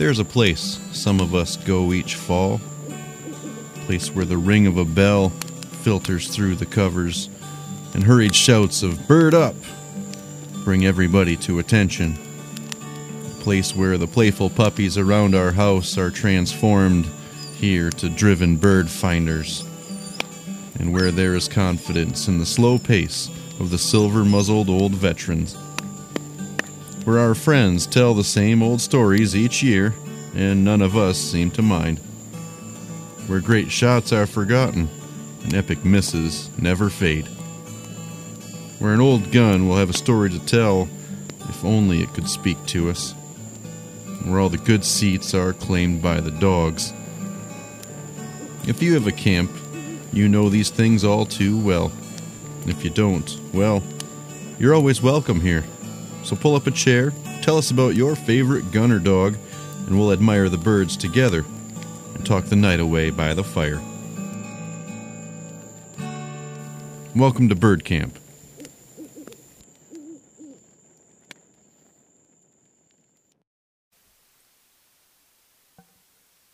There's a place some of us go each fall, a place where the ring of a bell filters through the covers, and hurried shouts of "Bird up!" bring everybody to attention. A place where the playful puppies around our house are transformed here to driven bird finders, and where there is confidence in the slow pace of the silver muzzled old veterans where our friends tell the same old stories each year, and none of us seem to mind. Where great shots are forgotten, and epic misses never fade. Where an old gun will have a story to tell, if only it could speak to us. Where all the good seats are claimed by the dogs. If you have a camp, you know these things all too well. If you don't, well, you're always welcome here. So pull up a chair, tell us about your favorite gunner dog, and we'll admire the birds together and talk the night away by the fire. Welcome to Bird Camp.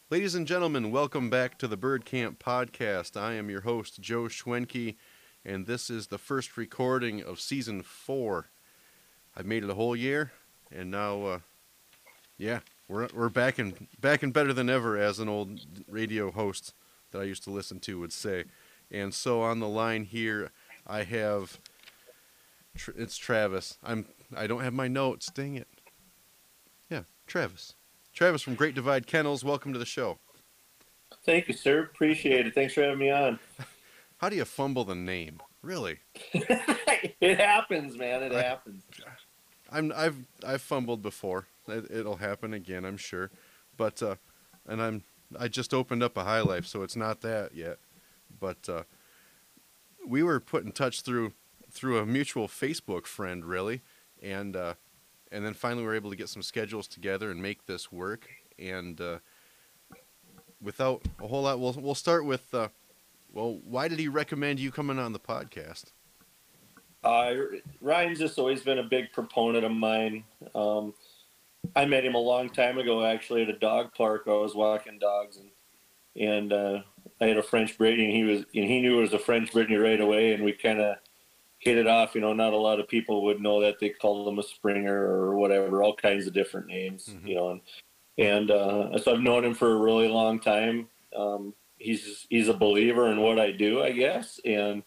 Ladies and gentlemen, welcome back to the Bird Camp podcast. I am your host, Joe Schwenke, and this is the first recording of season four. I've made it a whole year, and now, uh, yeah, we're we're back and back and better than ever, as an old radio host that I used to listen to would say. And so on the line here, I have it's Travis. I'm I don't have my notes. Dang it. Yeah, Travis. Travis from Great Divide Kennels. Welcome to the show. Thank you, sir. Appreciate it. Thanks for having me on. How do you fumble the name? Really? it happens, man. It I, happens. I'm I've I've fumbled before. It, will happen again, I'm sure. But uh, and I'm I just opened up a high life, so it's not that yet. But uh, we were put in touch through through a mutual Facebook friend, really, and uh, and then finally we were able to get some schedules together and make this work. And uh, without a whole lot, we'll we'll start with. Uh, well, why did he recommend you coming on the podcast? Uh, Ryan's just always been a big proponent of mine. Um, I met him a long time ago, actually, at a dog park. I was walking dogs, and and uh, I had a French Brittany, and he was and he knew it was a French Brittany right away, and we kind of hit it off. You know, not a lot of people would know that they called him a Springer or whatever, all kinds of different names. Mm-hmm. You know, and and uh, so I've known him for a really long time. Um, he's he's a believer in what I do, I guess, and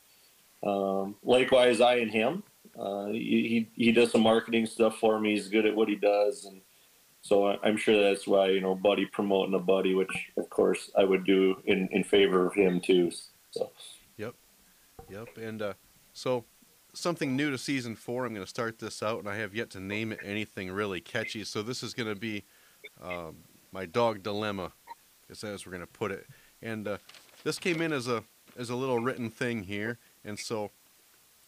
um, likewise, I and him. Uh, he, he does some marketing stuff for me. He's good at what he does, and so I'm sure that's why you know, buddy promoting a buddy, which of course I would do in in favor of him too. So. Yep, yep, and uh, so something new to season four. I'm going to start this out, and I have yet to name it anything really catchy. So this is going to be um, my dog dilemma, as we're going to put it. And uh, this came in as a as a little written thing here, and so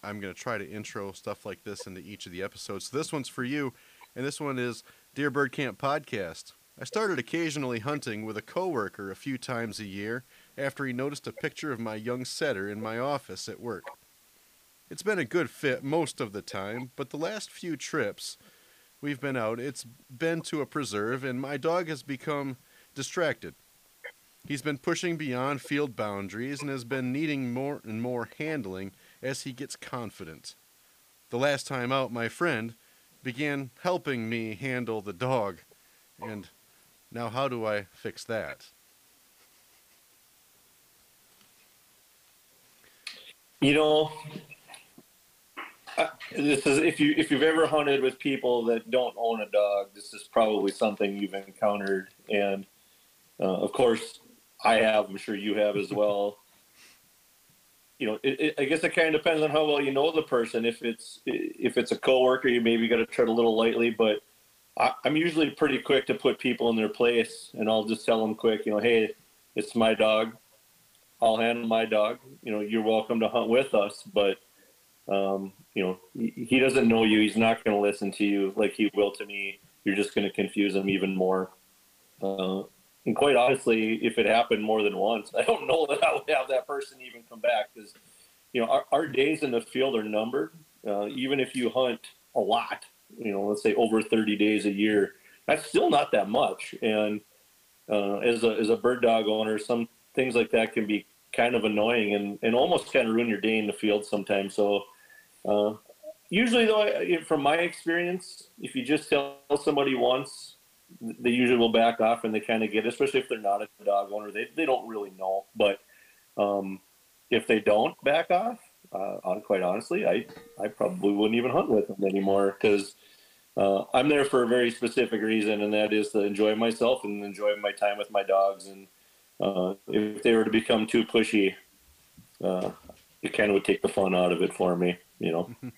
I'm going to try to intro stuff like this into each of the episodes. So this one's for you, and this one is Dear Bird Camp Podcast. I started occasionally hunting with a coworker a few times a year after he noticed a picture of my young setter in my office at work. It's been a good fit most of the time, but the last few trips we've been out, it's been to a preserve, and my dog has become distracted. He's been pushing beyond field boundaries and has been needing more and more handling as he gets confident. The last time out, my friend began helping me handle the dog, and now how do I fix that? You know, uh, this is if you if you've ever hunted with people that don't own a dog, this is probably something you've encountered, and uh, of course, I have. I'm sure you have as well. you know, it, it, I guess it kind of depends on how well you know the person. If it's if it's a coworker, you maybe got to tread a little lightly. But I, I'm usually pretty quick to put people in their place, and I'll just tell them quick, you know, hey, it's my dog. I'll handle my dog. You know, you're welcome to hunt with us, but um, you know, he doesn't know you. He's not going to listen to you like he will to me. You're just going to confuse him even more. Uh, and quite honestly, if it happened more than once, I don't know that I would have that person even come back because, you know, our, our days in the field are numbered. Uh, even if you hunt a lot, you know, let's say over 30 days a year, that's still not that much. And uh, as a as a bird dog owner, some things like that can be kind of annoying and, and almost kind of ruin your day in the field sometimes. So uh, usually, though, I, from my experience, if you just tell somebody once, they usually will back off and they kind of get, especially if they're not a dog owner. They they don't really know, but um, if they don't back off, uh, on quite honestly, I I probably wouldn't even hunt with them anymore because uh, I'm there for a very specific reason, and that is to enjoy myself and enjoy my time with my dogs. And uh, if they were to become too pushy, uh, it kind of would take the fun out of it for me, you know.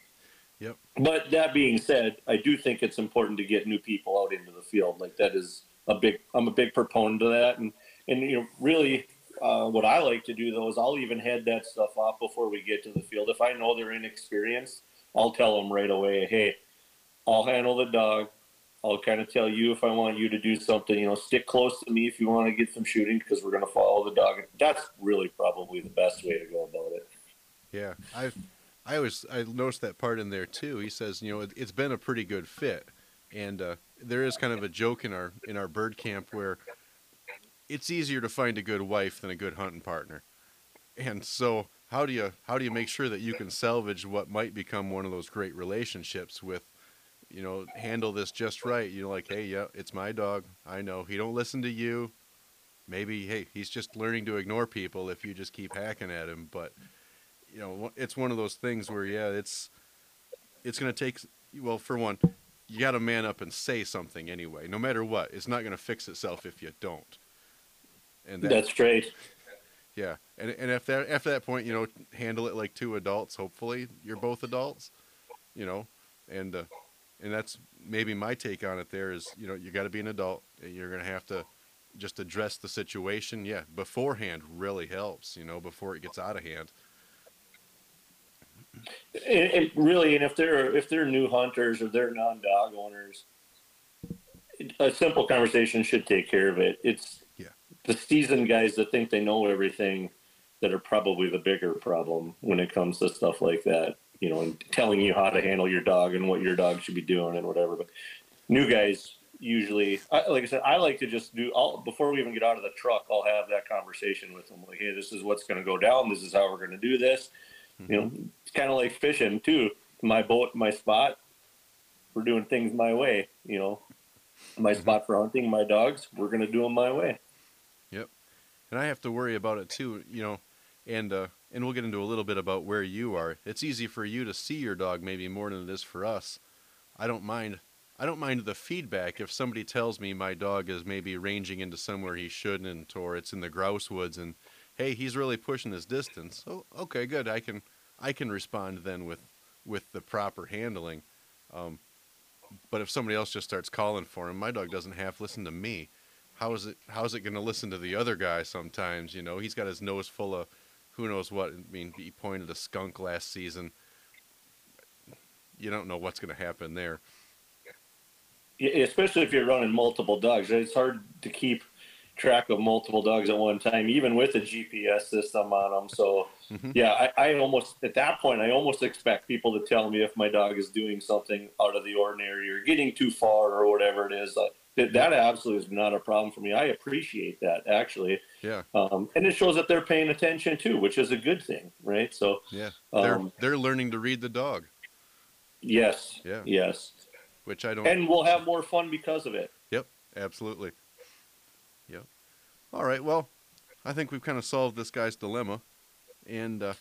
yep. But that being said, I do think it's important to get new people out into the field. Like that is a big. I'm a big proponent of that, and and you know really uh, what I like to do though is I'll even head that stuff off before we get to the field. If I know they're inexperienced, I'll tell them right away, hey, I'll handle the dog. I'll kind of tell you if I want you to do something, you know, stick close to me if you want to get some shooting because we're going to follow the dog. That's really probably the best way to go about it. Yeah, I, I always I noticed that part in there too. He says, you know, it, has been a pretty good fit, and uh, there is kind of a joke in our in our bird camp where it's easier to find a good wife than a good hunting partner. And so, how do you how do you make sure that you can salvage what might become one of those great relationships with, you know, handle this just right? You know, like, hey, yeah, it's my dog. I know he don't listen to you. Maybe hey, he's just learning to ignore people if you just keep hacking at him. But you know, it's one of those things where yeah, it's it's going to take well, for one, you got to man up and say something anyway. No matter what, it's not going to fix itself if you don't. And that, that's great. Yeah, and and if that after that point, you know, handle it like two adults. Hopefully, you're both adults. You know, and uh, and that's maybe my take on it. There is, you know, you got to be an adult. You're gonna have to just address the situation. Yeah, beforehand really helps. You know, before it gets out of hand. And, and really, and if they're if they're new hunters or they're non-dog owners, a simple conversation should take care of it. It's the seasoned guys that think they know everything that are probably the bigger problem when it comes to stuff like that. You know, and telling you how to handle your dog and what your dog should be doing and whatever. But new guys usually, like I said, I like to just do all before we even get out of the truck. I'll have that conversation with them. Like, hey, this is what's going to go down. This is how we're going to do this. Mm-hmm. You know, it's kind of like fishing too. My boat, my spot. We're doing things my way. You know, my mm-hmm. spot for hunting, my dogs. We're going to do them my way Yep, and I have to worry about it too, you know. And uh, and we'll get into a little bit about where you are. It's easy for you to see your dog maybe more than it is for us. I don't mind. I don't mind the feedback if somebody tells me my dog is maybe ranging into somewhere he shouldn't, or it's in the grouse woods, and hey, he's really pushing his distance. Oh, okay, good. I can I can respond then with with the proper handling. Um, but if somebody else just starts calling for him, my dog doesn't half listen to me how is it how is it going to listen to the other guy sometimes you know he's got his nose full of who knows what i mean he pointed a skunk last season you don't know what's going to happen there especially if you're running multiple dogs it's hard to keep track of multiple dogs at one time even with a gps system on them so mm-hmm. yeah I, I almost at that point i almost expect people to tell me if my dog is doing something out of the ordinary or getting too far or whatever it is like that, that absolutely is not a problem for me. I appreciate that actually. Yeah. Um, and it shows that they're paying attention too, which is a good thing, right? So yeah, they're um, they're learning to read the dog. Yes. Yeah. Yes. Which I don't. And we'll have more fun because of it. Yep. Absolutely. All right. Well, I think we've kind of solved this guy's dilemma, and uh,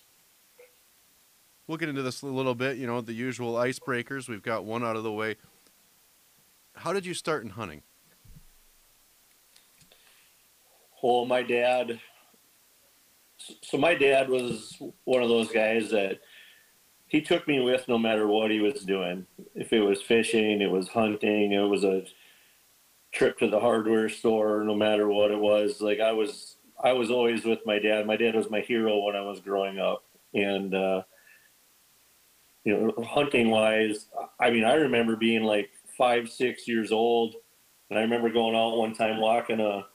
we'll get into this a little bit. You know, the usual icebreakers. We've got one out of the way how did you start in hunting? Well, my dad. So my dad was one of those guys that he took me with no matter what he was doing. If it was fishing, it was hunting, it was a trip to the hardware store, no matter what it was. Like I was, I was always with my dad. My dad was my hero when I was growing up, and uh, you know, hunting wise, I mean, I remember being like five, six years old. And I remember going out one time walking a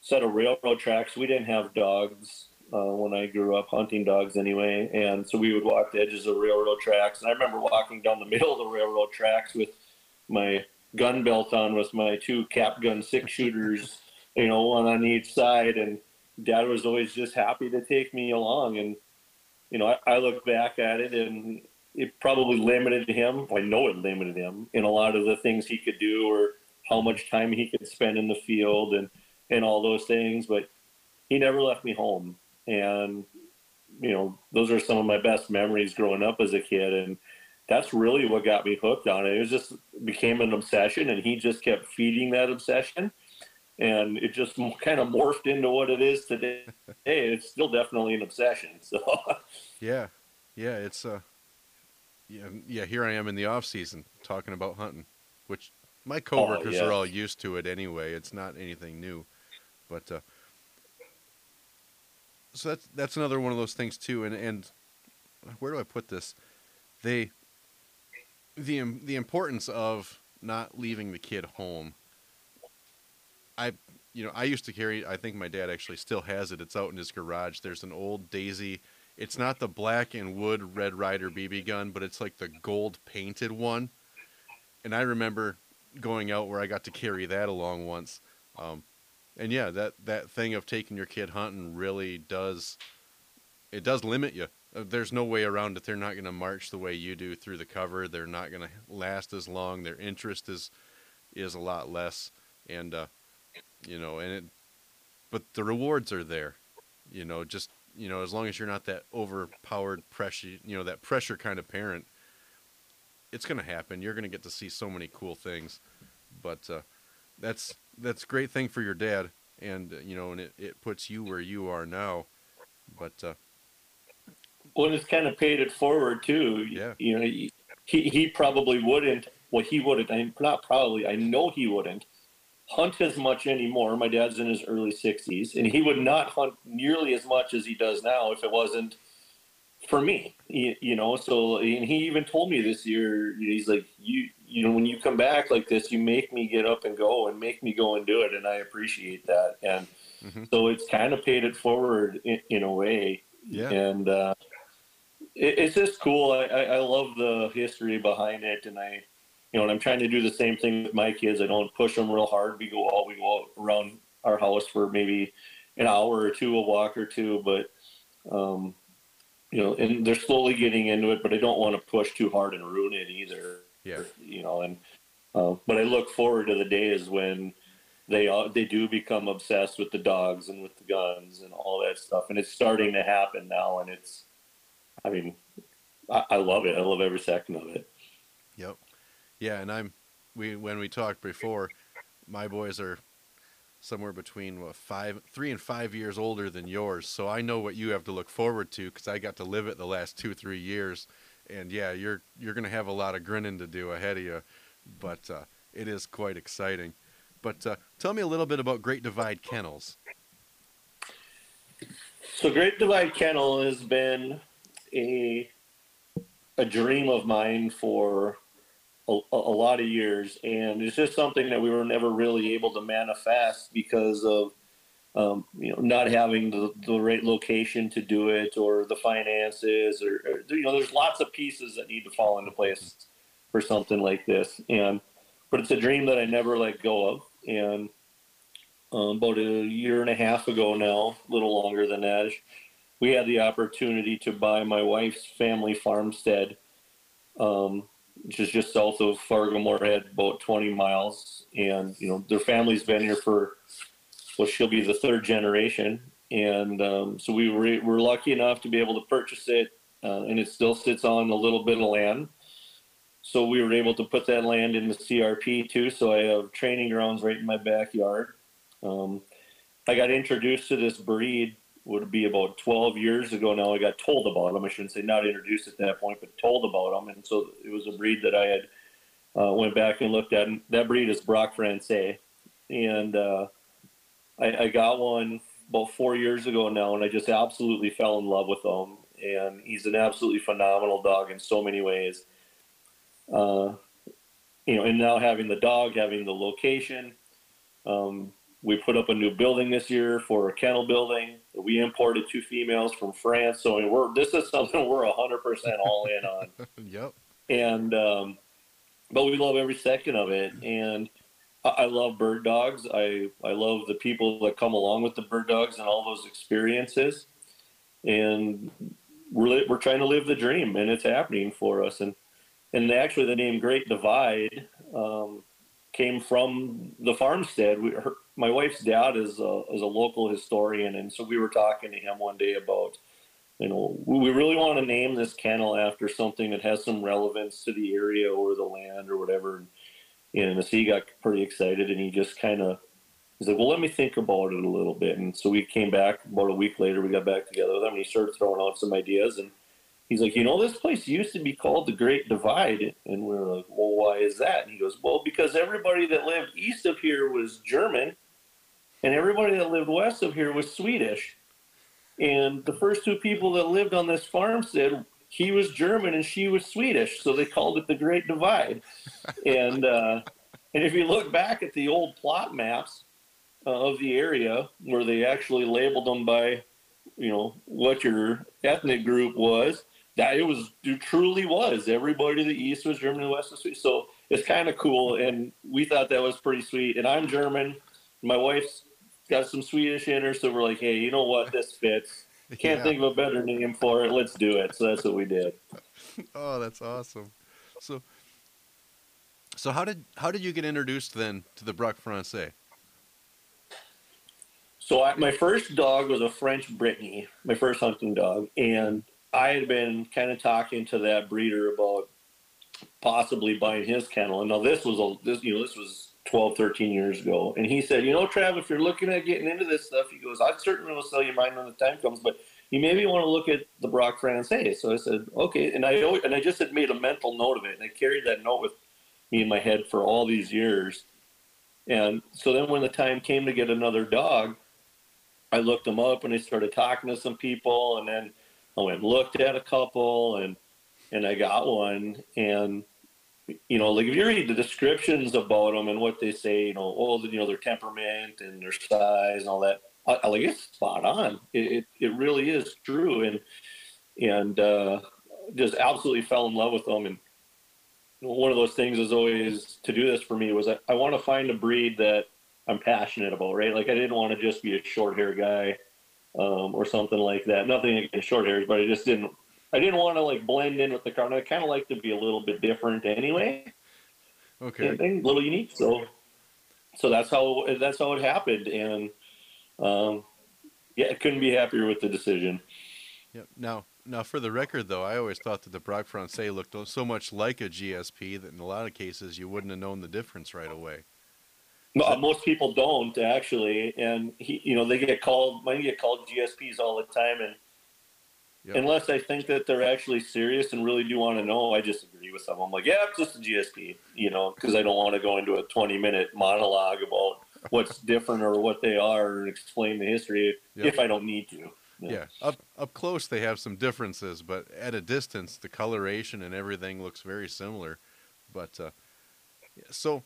set of railroad tracks. We didn't have dogs uh, when I grew up, hunting dogs anyway. And so we would walk the edges of railroad tracks. And I remember walking down the middle of the railroad tracks with my gun belt on with my two cap gun six shooters, you know, one on each side. And dad was always just happy to take me along. And, you know, I, I look back at it and it probably limited him. I know it limited him in a lot of the things he could do or how much time he could spend in the field and, and all those things. But he never left me home. And, you know, those are some of my best memories growing up as a kid. And that's really what got me hooked on it. It just became an obsession and he just kept feeding that obsession. And it just kind of morphed into what it is today. hey, it's still definitely an obsession. So, yeah, yeah, it's uh, yeah, yeah. Here I am in the off season talking about hunting, which my coworkers oh, yeah. are all used to it anyway. It's not anything new, but uh, so that's that's another one of those things too. And and where do I put this? They the the importance of not leaving the kid home. I you know I used to carry. I think my dad actually still has it. It's out in his garage. There's an old Daisy. It's not the black and wood Red Ryder BB gun, but it's like the gold painted one. And I remember going out where I got to carry that along once. Um, and yeah, that that thing of taking your kid hunting really does it does limit you. There's no way around it. They're not going to march the way you do through the cover. They're not going to last as long. Their interest is is a lot less, and uh, you know, and it. But the rewards are there, you know. Just you know, as long as you're not that overpowered pressure, you know, that pressure kind of parent, it's going to happen. You're going to get to see so many cool things, but uh, that's that's great thing for your dad, and uh, you know, and it, it puts you where you are now. But uh, well, it's kind of paid it forward too. Yeah, you know, he he probably wouldn't. Well, he wouldn't. I'm not probably. I know he wouldn't hunt as much anymore. My dad's in his early sixties, and he would not hunt nearly as much as he does now if it wasn't for me, you, you, know. So, and he even told me this year, he's like, you, you know, when you come back like this, you make me get up and go, and make me go and do it, and I appreciate that. And mm-hmm. so it's kind of paid it forward in, in a way. Yeah. And uh, it, it's just cool. I, I, I love the history behind it, and I, you know, and I'm trying to do the same thing with my kids. I don't push them real hard. We go all we go around our house for maybe an hour or two, a walk or two, but. Um, you know, and they're slowly getting into it, but I don't want to push too hard and ruin it either. Yeah. You know, and uh, but I look forward to the days when they they do become obsessed with the dogs and with the guns and all that stuff, and it's starting to happen now. And it's, I mean, I, I love it. I love every second of it. Yep. Yeah, and I'm we when we talked before, my boys are somewhere between what, five, three and five years older than yours. So I know what you have to look forward to because I got to live it the last two, three years. And yeah, you're you're gonna have a lot of grinning to do ahead of you, but uh, it is quite exciting. But uh, tell me a little bit about Great Divide Kennels. So Great Divide Kennel has been a a dream of mine for a, a, lot of years, and it's just something that we were never really able to manifest because of um, you know not having the, the right location to do it or the finances or, or, you know there's lots of pieces that need to fall into place for something like this. And but it's a dream that I never let go of. And um, about a year and a half ago now a little longer than that we had the opportunity to buy my wife's family farmstead um, which is just south of Fargo Moorhead, about 20 miles. And, you know, their family's been here for, well, she'll be the third generation. And um, so we were, were lucky enough to be able to purchase it, uh, and it still sits on a little bit of land. So we were able to put that land in the CRP too. So I have training grounds right in my backyard. Um, I got introduced to this breed would be about 12 years ago now. I got told about them. I shouldn't say not introduced at that point, but told about them. And so it was a breed that I had uh, went back and looked at. And that breed is Braque Français. And uh, I, I, got one about four years ago now, and I just absolutely fell in love with him. And he's an absolutely phenomenal dog in so many ways. Uh, you know, and now having the dog, having the location, um, we put up a new building this year for a kennel building. We imported two females from France, so I mean, we're this is something we're hundred percent all in on. yep. And um, but we love every second of it. And I, I love bird dogs. I I love the people that come along with the bird dogs and all those experiences. And we're we're trying to live the dream, and it's happening for us. And and actually, the name Great Divide um, came from the farmstead. We, her, my wife's dad is a, is a local historian, and so we were talking to him one day about, you know, we really want to name this kennel after something that has some relevance to the area or the land or whatever. And, and so he got pretty excited, and he just kind of he's like, well, let me think about it a little bit. And so we came back about a week later. We got back together with him, and he started throwing out some ideas and he's like, you know, this place used to be called the Great Divide. And we are like, well, why is that? And he goes, well, because everybody that lived east of here was German, and everybody that lived west of here was Swedish. And the first two people that lived on this farm said he was German and she was Swedish, so they called it the Great Divide. and uh, and if you look back at the old plot maps uh, of the area, where they actually labeled them by, you know, what your ethnic group was, that it was it truly was everybody to the east was German and the west was Swedish. So it's kind of cool, and we thought that was pretty sweet. And I'm German, my wife's got some Swedish in her, so we're like, hey, you know what, this fits. Can't yeah. think of a better name for it. Let's do it. So that's what we did. oh, that's awesome. So, so how did how did you get introduced then to the Braque Français? So I, my first dog was a French Brittany, my first hunting dog, and I had been kind of talking to that breeder about possibly buying his kennel. And now this was a this you know this was 12, 13 years ago. And he said, you know, Trav, if you're looking at getting into this stuff, he goes, I certainly will sell you mine when the time comes, but you maybe want to look at the Braque Français. So I said, okay. And I and I just had made a mental note of it, and I carried that note with me in my head for all these years. And so then when the time came to get another dog, I looked them up and I started talking to some people, and then I went and looked at a couple and and I got one and you know like if you read the descriptions about them and what they say you know oh you know their temperament and their size and all that I, I like it's spot on it, it, it really is true and and uh, just absolutely fell in love with them and one of those things is always to do this for me was I, I want to find a breed that I'm passionate about right like I didn't want to just be a short hair guy um, or something like that. Nothing against short hairs, but I just didn't. I didn't want to like blend in with the car. I kind of like to be a little bit different anyway. Okay. a little unique. So, so that's how that's how it happened, and um, yeah, I couldn't be happier with the decision. Yep. Now, now for the record, though, I always thought that the Braque Français looked so much like a GSP that in a lot of cases you wouldn't have known the difference right away. Uh, most people don't actually, and he, you know, they get called. Mine get called GSPs all the time, and yep. unless I think that they're actually serious and really do want to know, I just agree with them. I'm like, yeah, it's just a GSP, you know, because I don't want to go into a 20 minute monologue about what's different or what they are and explain the history yep. if I don't need to. Yeah. yeah. up up close they have some differences, but at a distance the coloration and everything looks very similar. But uh, so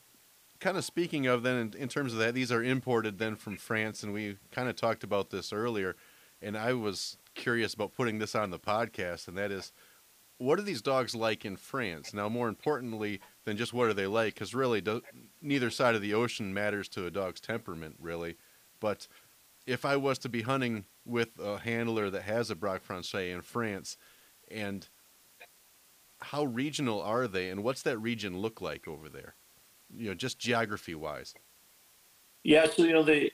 kind of speaking of then in, in, terms of that, these are imported then from France, and we kind of talked about this earlier. And I was curious about putting this on the podcast, and that is, what are these dogs like in France? Now, more importantly than just what are they like, because really, do, neither side of the ocean matters to a dog's temperament, really. But if I was to be hunting with a handler that has a Braque Français in France, and how regional are they, and what's that region look like over there? you know, just geography wise? Yeah, so you know they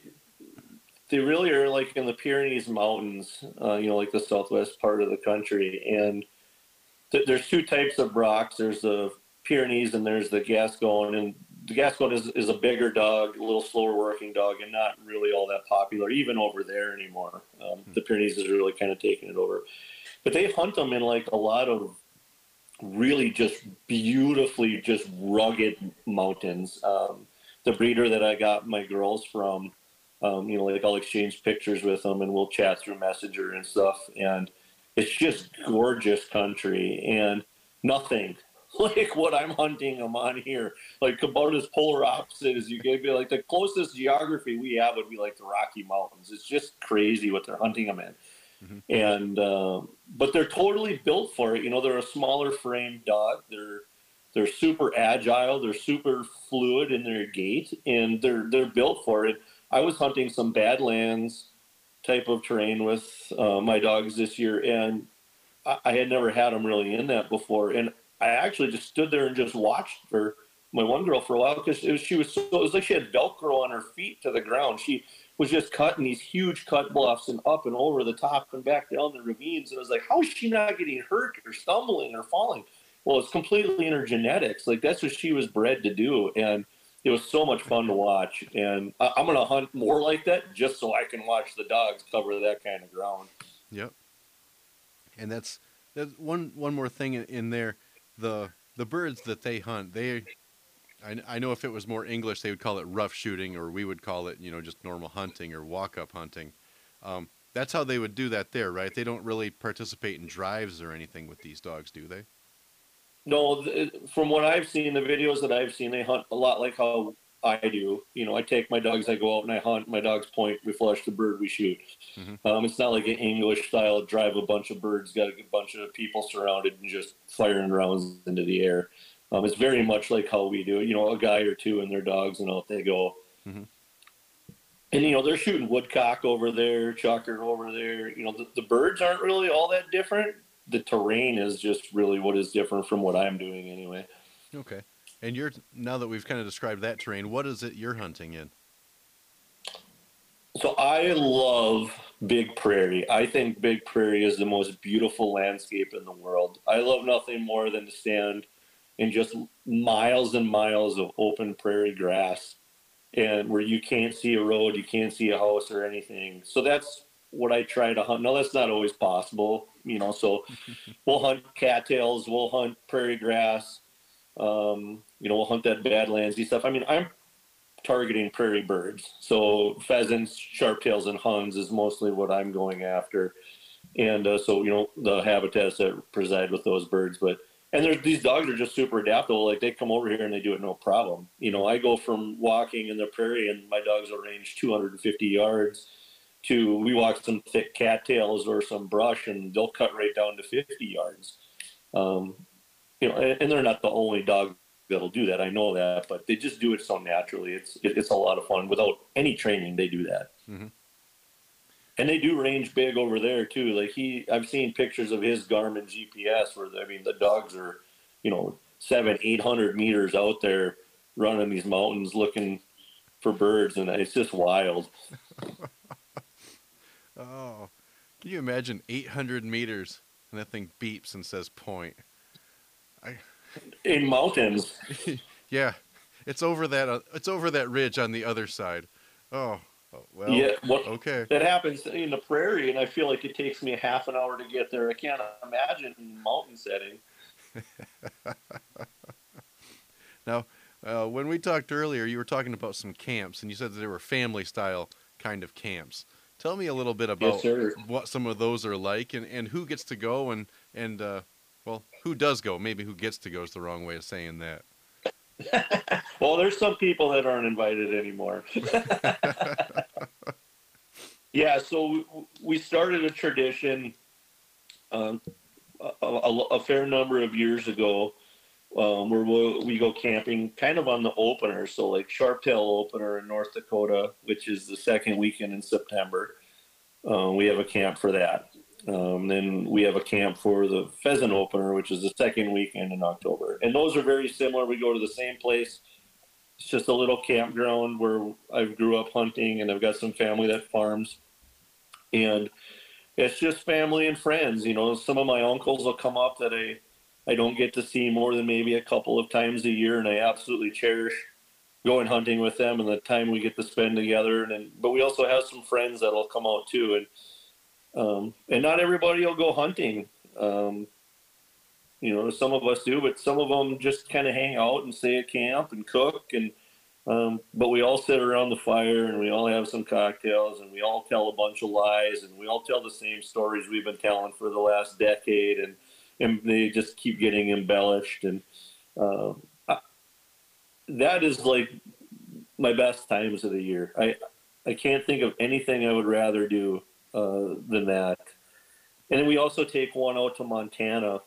they really are like in the Pyrenees Mountains, uh, you know, like the southwest part of the country, and th- there's two types of Braques. There's the Pyrenees and there's the Gascon, and the Gascon is, is a bigger dog, a little slower working dog, and not really all that popular even over there anymore. Um, hmm. The Pyrenees is really kind of taking it over, but they hunt them in like a lot of really just beautifully just rugged mountains. Um, the breeder that I got my girls from, um, you know, like I'll exchange pictures with them and we'll chat through Messenger and stuff. And it's just gorgeous country and nothing like what I'm hunting them on here. Like about as polar opposite as you get. Like the closest geography we have would be like the Rocky Mountains. It's just crazy what they're hunting them in. Mm-hmm. And uh, but they're totally built for it. You know, they're a smaller frame dog. They're they're super agile, they're super fluid in their gait, and they're they're built for it. I was hunting some badlands type of terrain with uh, my dogs this year, and I, I had never had them really in that before, and I actually just stood there and just watched her my one girl for a while because she was so, it was like she had Velcro on her feet to the ground. She was just cutting these huge cut bluffs and up and over the top and back down the ravines. And I was like, how is she not getting hurt or stumbling or falling? Well, it's completely in her genetics. Like that's what she was bred to do. And it was so much fun to watch. And I, am going to hunt more like that just so I can watch the dogs cover that kind of ground. Yep. And that's, that's one, one more thing in there. The, the birds that they hunt, they I, I know if it was more English, they would call it rough shooting, or we would call it, you know, just normal hunting or walk up hunting. Um, that's how they would do that there, right? They don't really participate in drives or anything with these dogs, do they? No, from what I've seen, the videos that I've seen, they hunt a lot like how I do. You know, I take my dogs, I go out and I hunt. My dogs point, we flush the bird, we shoot. Mm-hmm. Um, it's not like an English style drive a bunch of birds, got a bunch of people surrounded and just firing rounds into the air. Um, it's very much like how we do it. You know, a guy or two and their dogs, and out they go. Mm-hmm. And you know, they're shooting woodcock over there, chukar over there. You know, the, the birds aren't really all that different. The terrain is just really what is different from what I'm doing anyway. Okay. And you're now that we've kind of described that terrain, what is it you're hunting in? So I love big prairie. I think big prairie is the most beautiful landscape in the world. I love nothing more than to stand in just miles and miles of open prairie grass and where you can't see a road, you can't see a house or anything. So that's what I try to hunt. Now that's not always possible, you know. So we'll hunt cattails, we'll hunt prairie grass, um, you know, we'll hunt that badlandsy stuff. I mean, I'm targeting prairie birds, so pheasants, sharptails, and huns is mostly what I'm going after. And uh, so you know the habitats that preside with those birds, but and there's these dogs are just super adaptable. Like they come over here and they do it no problem. You know, I go from walking in the prairie and my dogs will range 250 yards to we walk some thick cattails or some brush and they'll cut right down to 50 yards. Um, you know, and, and, they're not the only dog that'll do that. I know that, but they just do it so naturally. It's it, it's a lot of fun without any training. They do that. Mm-hmm and they do range big over there too. Like he, I've seen pictures of his Garmin GPS where I mean the dogs are, you know, seven, eight hundred meters out there running these mountains looking for birds, and it's just wild. oh, can you imagine eight hundred meters and that thing beeps and says point? I in mountains. yeah, it's over that. Uh, it's over that ridge on the other side. Oh, Oh, well, yeah, what, okay. That happens in the prairie, and I feel like it takes me half an hour to get there. I can't imagine mountain setting. now, uh, when we talked earlier, you were talking about some camps, and you said that they were family style kind of camps. Tell me a little bit about yes, what some of those are like, and, and who gets to go, and and uh, well, who does go? Maybe who gets to go is the wrong way of saying that. well, there's some people that aren't invited anymore. yeah, so we started a tradition um, a, a, a, fair number of years ago um, where we'll, we go camping kind of on the opener. So, like Sharptail opener in North Dakota, which is the second weekend in September. Um, we have a camp for that. Um, then we have a camp for the pheasant opener, which is the second weekend in October. And those are very similar. We go to the same place. It's just a little campground where I grew up hunting and I've got some family that farms. And it's just family and friends. You know, some of my uncles will come up that I, I don't get to see more than maybe a couple of times a year, and I absolutely cherish going hunting with them and the time we get to spend together. And, and but we also have some friends that'll come out too. And um, and not everybody will go hunting. Um, you know, some of us do, but some of them just kind of hang out and stay at camp and cook. And um, but we all sit around the fire and we all have some cocktails and we all tell a bunch of lies and we all tell the same stories we've been telling for the last decade and and they just keep getting embellished and uh, I, that is like my best times of the year. I I can't think of anything I would rather do uh, than that. And then we also take one out to Montana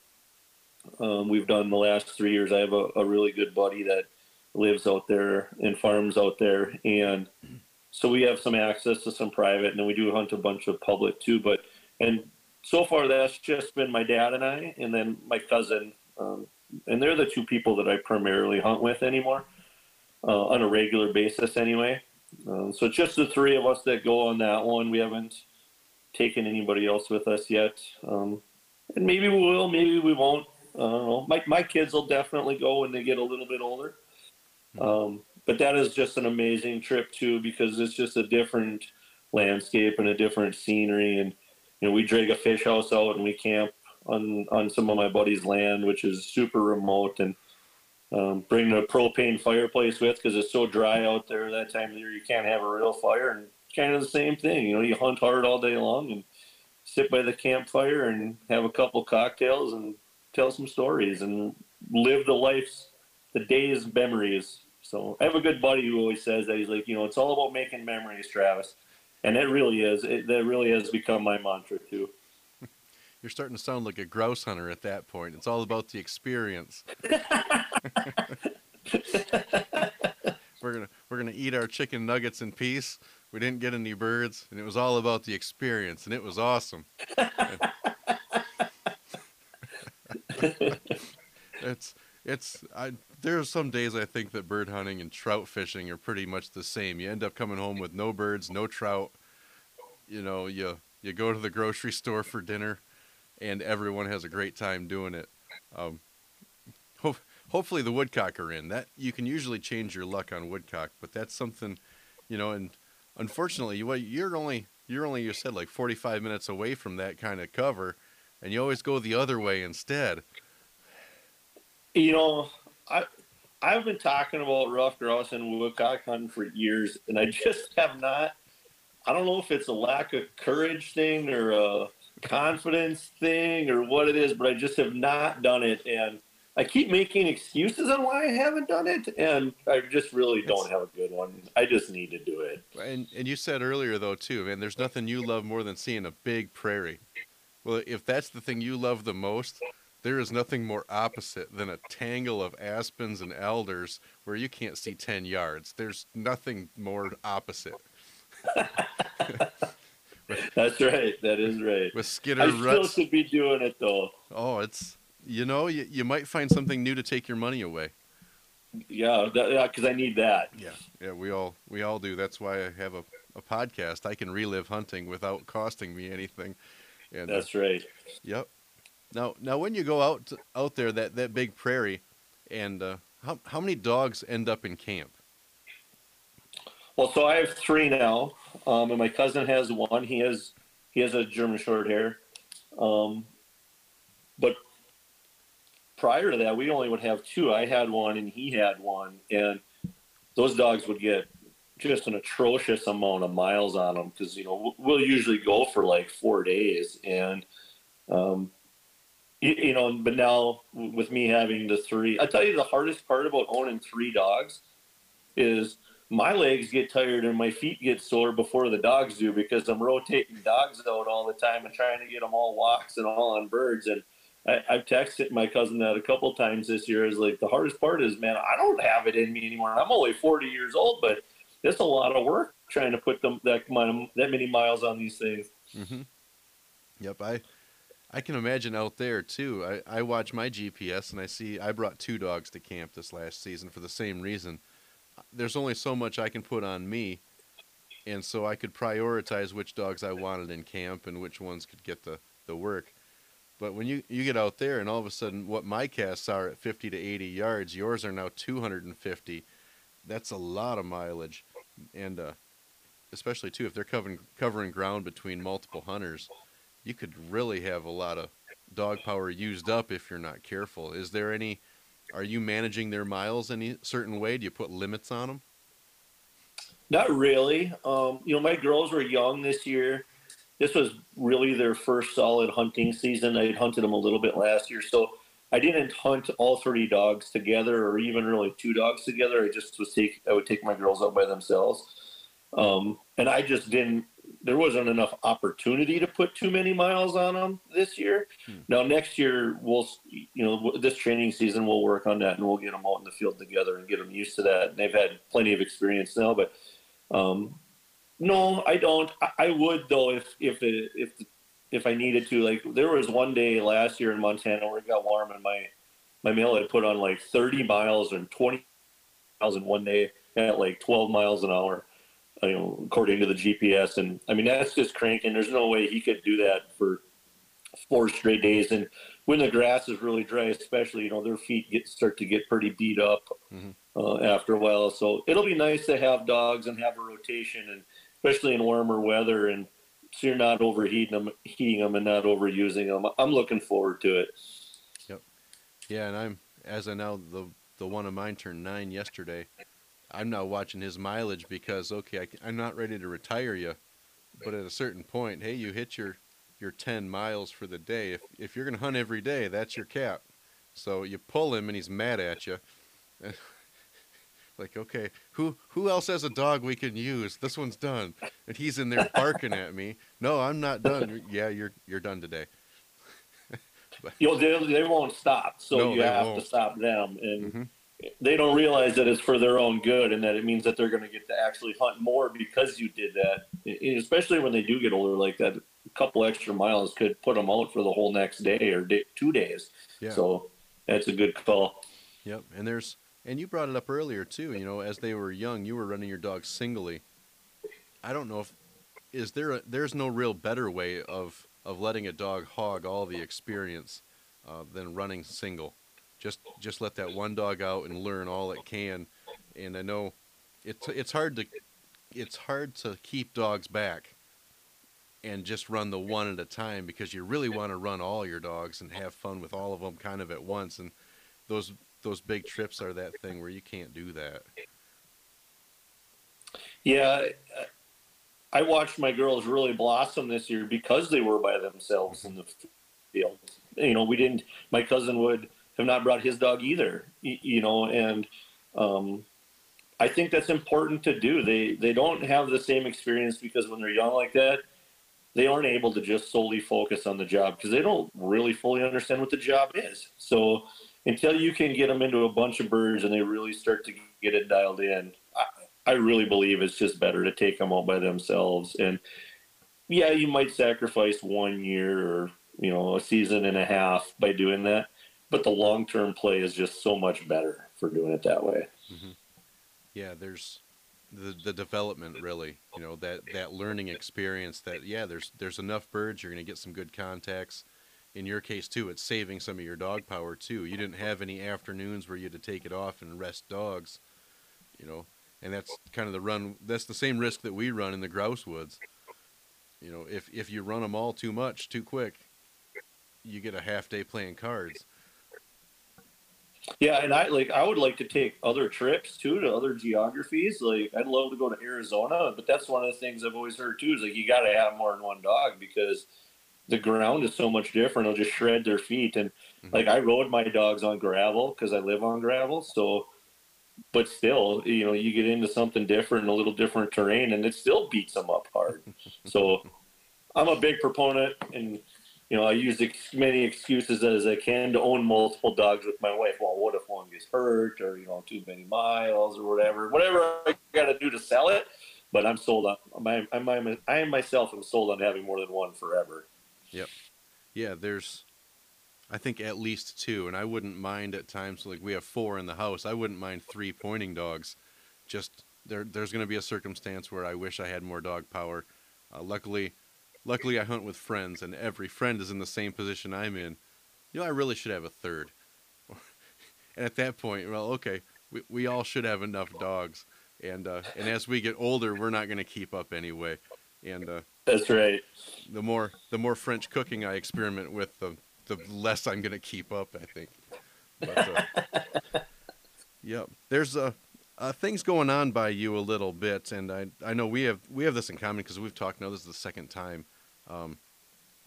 Um, we've done the last three years. I have a, a really good buddy that lives out there and farms out there, and so we have some access to some private, and then we do hunt a bunch of public too. But and so far that's just been my dad and I, and then my cousin, um, and they're the two people that I primarily hunt with anymore uh, on a regular basis anyway. Um, so just the three of us that go on that one. We haven't taken anybody else with us yet, um, and maybe we will, maybe we won't. I don't know. My my kids will definitely go when they get a little bit older. Um, but that is just an amazing trip too because it's just a different landscape and a different scenery and you know we drag a fish house out and we camp on on some of my buddy's land which is super remote and um, bring a propane fireplace with because it's so dry out there that time of year you can't have a real fire and kind of the same thing. You know you hunt hard all day long and sit by the campfire and have a couple cocktails and tell some stories and live the life's the day's memories. So I have a good buddy who always says that he's like, you know, it's all about making memories, Travis, and it really is. It, that really has become my mantra too. You're starting to sound like a grouse hunter at that point. It's all about the experience. we're gonna we're gonna eat our chicken nuggets in peace. We didn't get any birds, and it was all about the experience, and it was awesome. it's it's I there are some days I think that bird hunting and trout fishing are pretty much the same. You end up coming home with no birds, no trout. You know, you you go to the grocery store for dinner, and everyone has a great time doing it. Um, ho- hopefully the woodcock are in. That you can usually change your luck on woodcock, but that's something, you know. And unfortunately, you you're only you're only you said like 45 minutes away from that kind of cover, and you always go the other way instead. You know, I I've been talking about ruffed grouse and woodcock hunting for years, and I just have not. I don't know if it's a lack of courage thing or a confidence thing or what it is, but I just have not done it, and I keep making excuses on why I haven't done it, and I just really don't have a good one. I just need to do it. And and you said earlier though too, man, there's nothing you love more than seeing a big prairie. Well, if that's the thing you love the most, there is nothing more opposite than a tangle of aspens and alders where you can't see 10 yards. There's nothing more opposite. That's right. That is right. With skidder I ruts. still should be doing it though. Oh, it's you know you, you might find something new to take your money away. Yeah, that, yeah, because I need that. Yeah, yeah, we all we all do. That's why I have a, a podcast. I can relive hunting without costing me anything. And uh, That's right. Yep. Now, now, when you go out out there, that, that big prairie, and uh, how how many dogs end up in camp? Well, so I have three now, um, and my cousin has one. He has he has a German short hair, um, but prior to that, we only would have two. I had one, and he had one, and those dogs would get just an atrocious amount of miles on them because you know we'll usually go for like four days, and um, you, you know, but now with me having the three, I tell you the hardest part about owning three dogs is my legs get tired and my feet get sore before the dogs do because I'm rotating dogs out all the time and trying to get them all walks and all on birds. And I, I've texted my cousin that a couple times this year. Is like the hardest part is, man, I don't have it in me anymore. I'm only 40 years old, but it's a lot of work trying to put them that that many miles on these things. Mm-hmm. Yep, I I can imagine out there too. I, I watch my GPS and I see I brought two dogs to camp this last season for the same reason. There's only so much I can put on me, and so I could prioritize which dogs I wanted in camp and which ones could get the, the work. But when you, you get out there and all of a sudden what my casts are at 50 to 80 yards, yours are now 250. That's a lot of mileage. And uh, especially too, if they're covering, covering ground between multiple hunters – you could really have a lot of dog power used up if you're not careful. Is there any? Are you managing their miles any certain way? Do you put limits on them? Not really. Um, you know, my girls were young this year. This was really their first solid hunting season. I had hunted them a little bit last year, so I didn't hunt all 30 dogs together, or even really two dogs together. I just was take I would take my girls out by themselves, um, and I just didn't there wasn't enough opportunity to put too many miles on them this year. Hmm. Now next year we'll you know this training season we'll work on that and we'll get them out in the field together and get them used to that. And they've had plenty of experience now, but um, no, I don't. I, I would though if if it, if if I needed to. Like there was one day last year in Montana where it got warm and my my male had put on like 30 miles and 20 miles in one day at like 12 miles an hour, you know, according to the GPS. And I mean, that's just cranking. There's no way he could do that for four straight days. And when the grass is really dry, especially, you know, their feet get start to get pretty beat up mm-hmm. uh, after a while. So it'll be nice to have dogs and have a rotation, and especially in warmer weather. And so you're not overheating them, heating them, and not overusing them. I'm looking forward to it. Yep. Yeah, and I'm as I know the the one of mine turned nine yesterday. I'm now watching his mileage because okay, I, am not ready to retire you, but at a certain point, hey, you hit your your 10 miles for the day. If if you're gonna hunt every day, that's your cap. So you pull him and he's mad at you. like okay, who who else has a dog we can use? This one's done, and he's in there barking at me. No, I'm not done. Yeah, you're you're done today. you know, they, they won't stop, so no, you have won't. to stop them and. Mm-hmm they don't realize that it's for their own good and that it means that they're going to get to actually hunt more because you did that. Especially when they do get older like that, a couple extra miles could put them out for the whole next day or day, two days. Yeah. So that's a good call. Yep. And there's, and you brought it up earlier too, you know, as they were young, you were running your dog singly. I don't know if, is there a, there's no real better way of, of letting a dog hog all the experience uh, than running single just just let that one dog out and learn all it can. And I know it's it's hard to it's hard to keep dogs back and just run the one at a time because you really want to run all your dogs and have fun with all of them kind of at once and those those big trips are that thing where you can't do that. Yeah, I watched my girls really blossom this year because they were by themselves in the field. You know, we didn't. My cousin would have not brought his dog either. You know, and um, I think that's important to do. They they don't have the same experience because when they're young like that, they aren't able to just solely focus on the job because they don't really fully understand what the job is. So until you can get them into a bunch of birds and they really start to get it dialed in, I, really believe it's just better to take them out by themselves. And yeah, you might sacrifice one year or you know a season and a half by doing that but the long term play is just so much better for doing it that way. Mm-hmm. Yeah, there's the the development really, you know, that that learning experience that yeah, there's there's enough birds, you're going to get some good contacts. In your case too, it's saving some of your dog power too. You didn't have any afternoons where you had to take it off and rest dogs, you know, and that's kind of the run. That's the same risk that we run in the grouse woods. You know, if if you run them all too much, too quick, you get a half day playing cards. Yeah, and I like I would like to take other trips too to other geographies. Like I'd love to go to Arizona, but that's one of the things I've always heard too is like you got to have more than one dog because the ground is so much different. It'll just shred their feet. And mm-hmm. like I rode my dogs on gravel because I live on gravel, so. But still, you know, you get into something different, a little different terrain, and it still beats them up hard. so, I'm a big proponent, and you know, I use as many excuses as I can to own multiple dogs with my wife. Well, what if one gets hurt or, you know, too many miles or whatever, whatever I got to do to sell it. But I'm sold on, I'm, I'm, I'm, I myself am sold on having more than one forever. Yep. Yeah. There's, I think at least two, and I wouldn't mind at times, like we have four in the house. I wouldn't mind three pointing dogs. Just there, there's going to be a circumstance where I wish I had more dog power. Uh, luckily, Luckily, I hunt with friends, and every friend is in the same position I'm in. You know, I really should have a third. and at that point, well, okay, we, we all should have enough dogs. And uh, and as we get older, we're not going to keep up anyway. And uh, that's right. The more the more French cooking I experiment with, the the less I'm going to keep up. I think. But, uh, yep. There's a uh, things going on by you a little bit, and I I know we have we have this in common because we've talked. Now this is the second time. Um,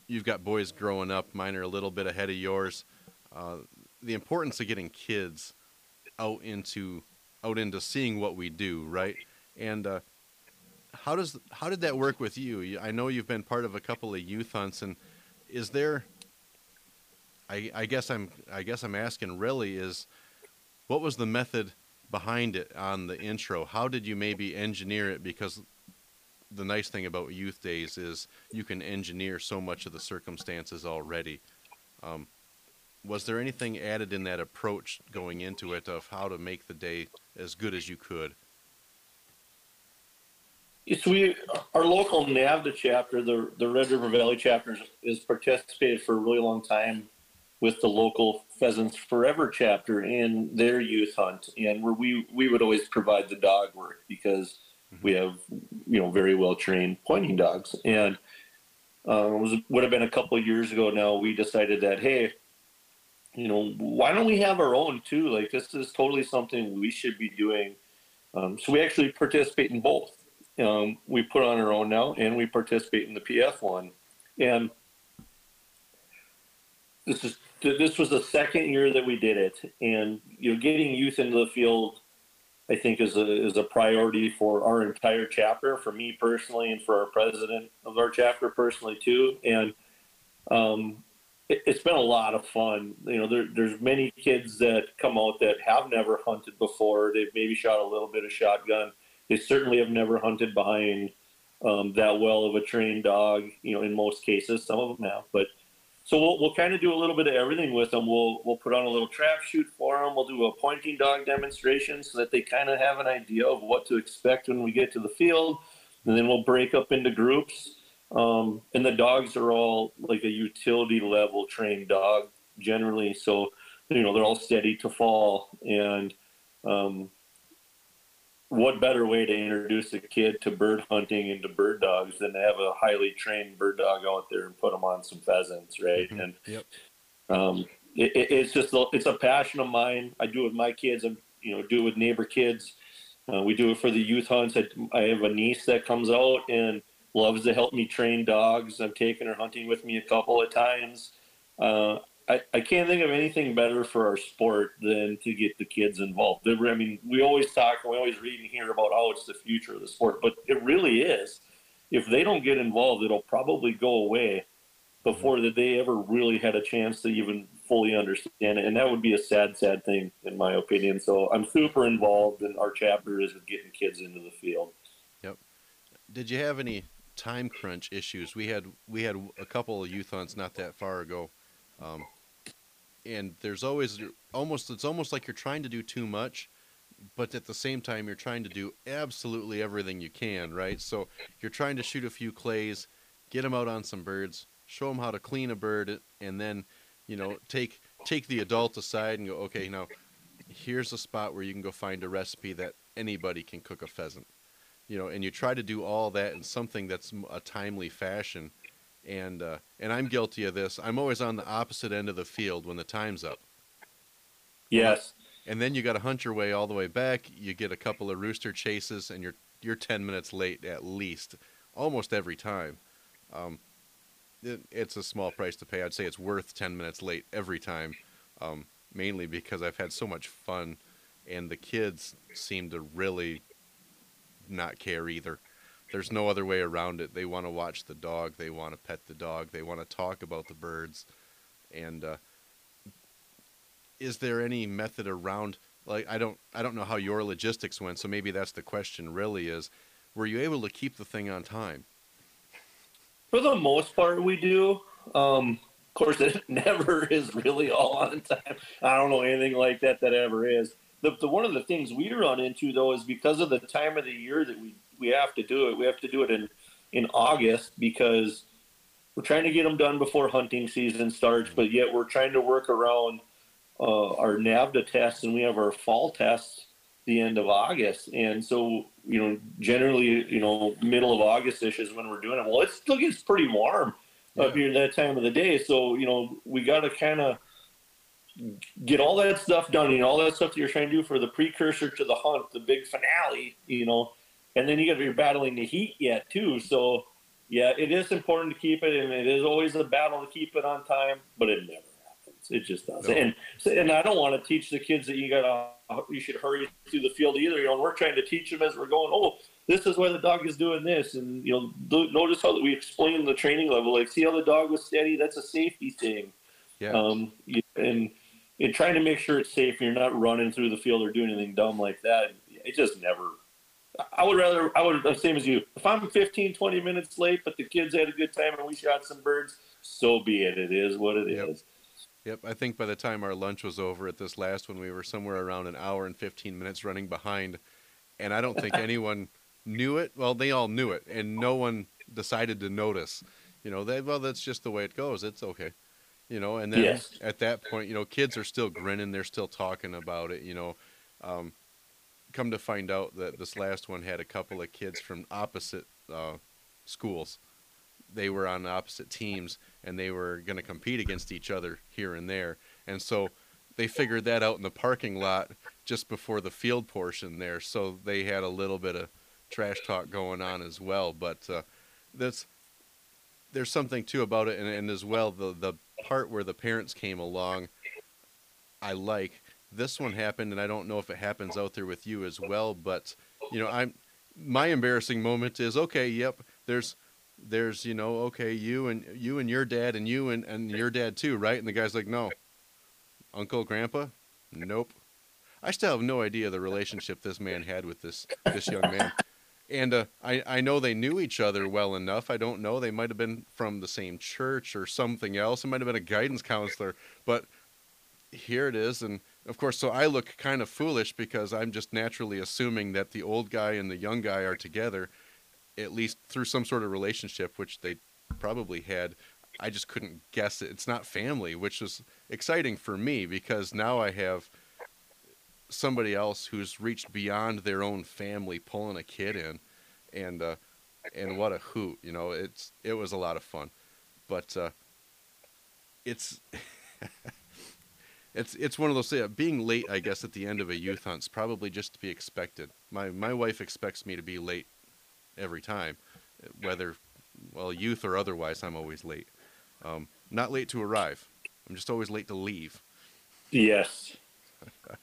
you've got boys growing up. Mine are a little bit ahead of yours. Uh, the importance of getting kids out into out into seeing what we do, right? And uh, how does how did that work with you? I know you've been part of a couple of youth hunts, and is there? I, I guess I'm I guess I'm asking really is, what was the method behind it on the intro? How did you maybe engineer it? Because the nice thing about youth days is you can engineer so much of the circumstances already. Um, was there anything added in that approach going into it of how to make the day as good as you could? Yes, we our local NAVHDA chapter, the the Red River Valley chapter, has participated for a really long time with the local Pheasants Forever chapter in their youth hunt, and where we we would always provide the dog work because. We have you know very well trained pointing dogs, and uh, it was would have been a couple of years ago now. We decided that hey, you know, why don't we have our own too? Like this is totally something we should be doing. Um, so we actually participate in both um, we put on our own now, and we participate in the PF one. And this is this was the second year that we did it, and you know, getting youth into the field, I think, is a is a priority for our entire chapter, for me personally, and for our president of our chapter personally too. And um, it, has been a lot of fun. You know, there, there's many kids that come out that have never hunted before. They've maybe shot a little bit of shotgun they certainly have never hunted behind um, that well of a trained dog. You know, in most cases, some of them have, but so we'll, we'll kind of do a little bit of everything with them. We'll we'll put on a little trap shoot for them. We'll do a pointing dog demonstration so that they kind of have an idea of what to expect when we get to the field, and then we'll break up into groups. Um, and the dogs are all like a utility level trained dog generally, so you know they're all steady to fall and. Um, what better way to introduce a kid to bird hunting and to bird dogs than to have a highly trained bird dog out there and put them on some pheasants, right? Mm-hmm. And yep. um, it, it's just a, it's a passion of mine. I do it with my kids. I you know do it with neighbor kids. Uh, we do it for the youth hunts. I, I have a niece that comes out and loves to help me train dogs. I've taken her hunting with me a couple of times. Uh, I, I can't think of anything better for our sport than to get the kids involved. I mean, we always talk and we always read and hear about how it's the future of the sport, but it really is. If they don't get involved, it'll probably go away before that they ever really had a chance to even fully understand it. And that would be a sad, sad thing, in my opinion. So I'm super involved, and our chapter is getting kids into the field. Yep. Did you have any time crunch issues? We had we had a couple of youth hunts not that far ago. Um, and there's always almost it's almost like you're trying to do too much but at the same time you're trying to do absolutely everything you can right? So you're trying to shoot a few clays get them out on some birds show them how to clean a bird and then you know take take the adult aside and go okay now here's a spot where you can go find a recipe that anybody can cook a pheasant. You know and you try to do all that in something that's a timely fashion and uh, and I'm guilty of this. I'm always on the opposite end of the field when the time's up. Yes. And then you got to hunt your way all the way back. You get a couple of rooster chases, and you're you're ten minutes late at least, almost every time. Um, it, it's a small price to pay. I'd say it's worth ten minutes late every time, um, mainly because I've had so much fun, and the kids seem to really not care either there's no other way around it. They want to watch the dog. They want to pet the dog. They want to talk about the birds. And uh, is there any method around? Like I don't I don't know how your logistics went. So maybe that's the question. Really, is were you able to keep the thing on time? For the most part, we do. Um, of course, it never is really all on time. I don't know anything like that that ever is. The, the one of the things we run into though is because of the time of the year that we we have to do it. We have to do it in in August because we're trying to get them done before hunting season starts, but yet we're trying to work around uh, our NAVHDA tests, and we have our fall tests the end of August. And so, you know, generally, you know, middle of August-ish is when we're doing it. Well, it still gets pretty warm yeah. up here at that time of the day, so you know, we got to kind of get all that stuff done. You know, all that stuff that you're trying to do for the precursor to the hunt, the big finale. You know and then you got to be battling the heat yet too. So yeah, it is important to keep it, and it is always a battle to keep it on time, but it never happens. It just doesn't. No. And and I don't want to teach the kids that you got to you should hurry through the field either. You know, we're trying to teach them as we're going. Oh, this is why the dog is doing this, and you know, do, notice how we explain the training level. Like, see how the dog was steady? That's a safety thing. Yeah. Um, and and trying to make sure it's safe. You're not running through the field or doing anything dumb like that. It just never. I would rather. I would same as you. If I'm 15, 20 minutes late, but the kids had a good time and we shot some birds, so be it. It is what it Yep. is. Yep, I think by the time our lunch was over at this last one, we were somewhere around an hour and 15 minutes running behind. And I don't think anyone knew it. Well, they all knew it, and no one decided to notice. You know, they, well, that's just the way it goes. It's okay. You know, and then Yes. at that point, you know, kids are still grinning. They're still talking about it. You know, um, come to find out that this last one had a couple of kids from opposite uh, schools. They were on opposite teams, and they were going to compete against each other here and there. And so they figured that out in the parking lot just before the field portion there. So they had a little bit of trash talk going on as well. But uh, that's there's something too about it, and, and as well the the part where the parents came along, I like. This one happened, and I don't know if it happens out there with you as well. But you know, I'm my embarrassing moment is okay. Yep, there's there's you know okay you and you and your dad and you and, and your dad too right? And the guy's like no. Uncle grandpa? Nope. I still have no idea the relationship this man had with this this young man. And uh, I, I know they knew each other well enough. I don't know. They might have been from the same church or something else. It might have been a guidance counselor but here it is and of course so i look kind of foolish because i'm just naturally assuming that the old guy and the young guy are together at least through some sort of relationship, which they probably had. I just couldn't guess it. It's not family, which is exciting for me because now I have somebody else who's reached beyond their own family pulling a kid in, and uh, and what a hoot! You know, it's it was a lot of fun, but uh, it's. It's it's one of those things. Being late, I guess, at the end of a youth hunt's probably just to be expected. My my wife expects me to be late every time, whether well youth or otherwise. I'm always late. Um, not late to arrive. I'm just always late to leave. Yes.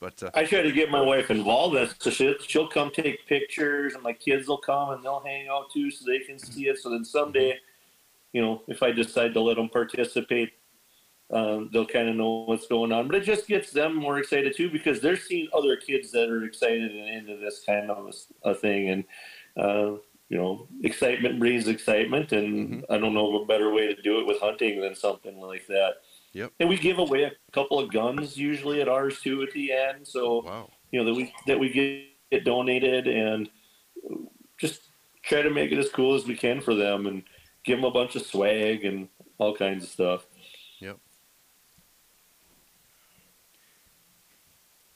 But uh, I try to get my wife involved. in it, so she'll, she'll come take pictures, and my kids will come and they'll hang out too, so they can see it. So then someday, you know, if I decide to let them participate, um, they'll kind of know what's going on. But it just gets them more excited too because they're seeing other kids that are excited and into this kind of a, a thing, and uh, you know, excitement breeds excitement, and I don't know of a better way to do it with hunting than something like that. Yep. And we give away a couple of guns usually at ours too at the end, so wow, you know that we that we get, get donated and just try to make it as cool as we can for them and give them a bunch of swag and all kinds of stuff. yep.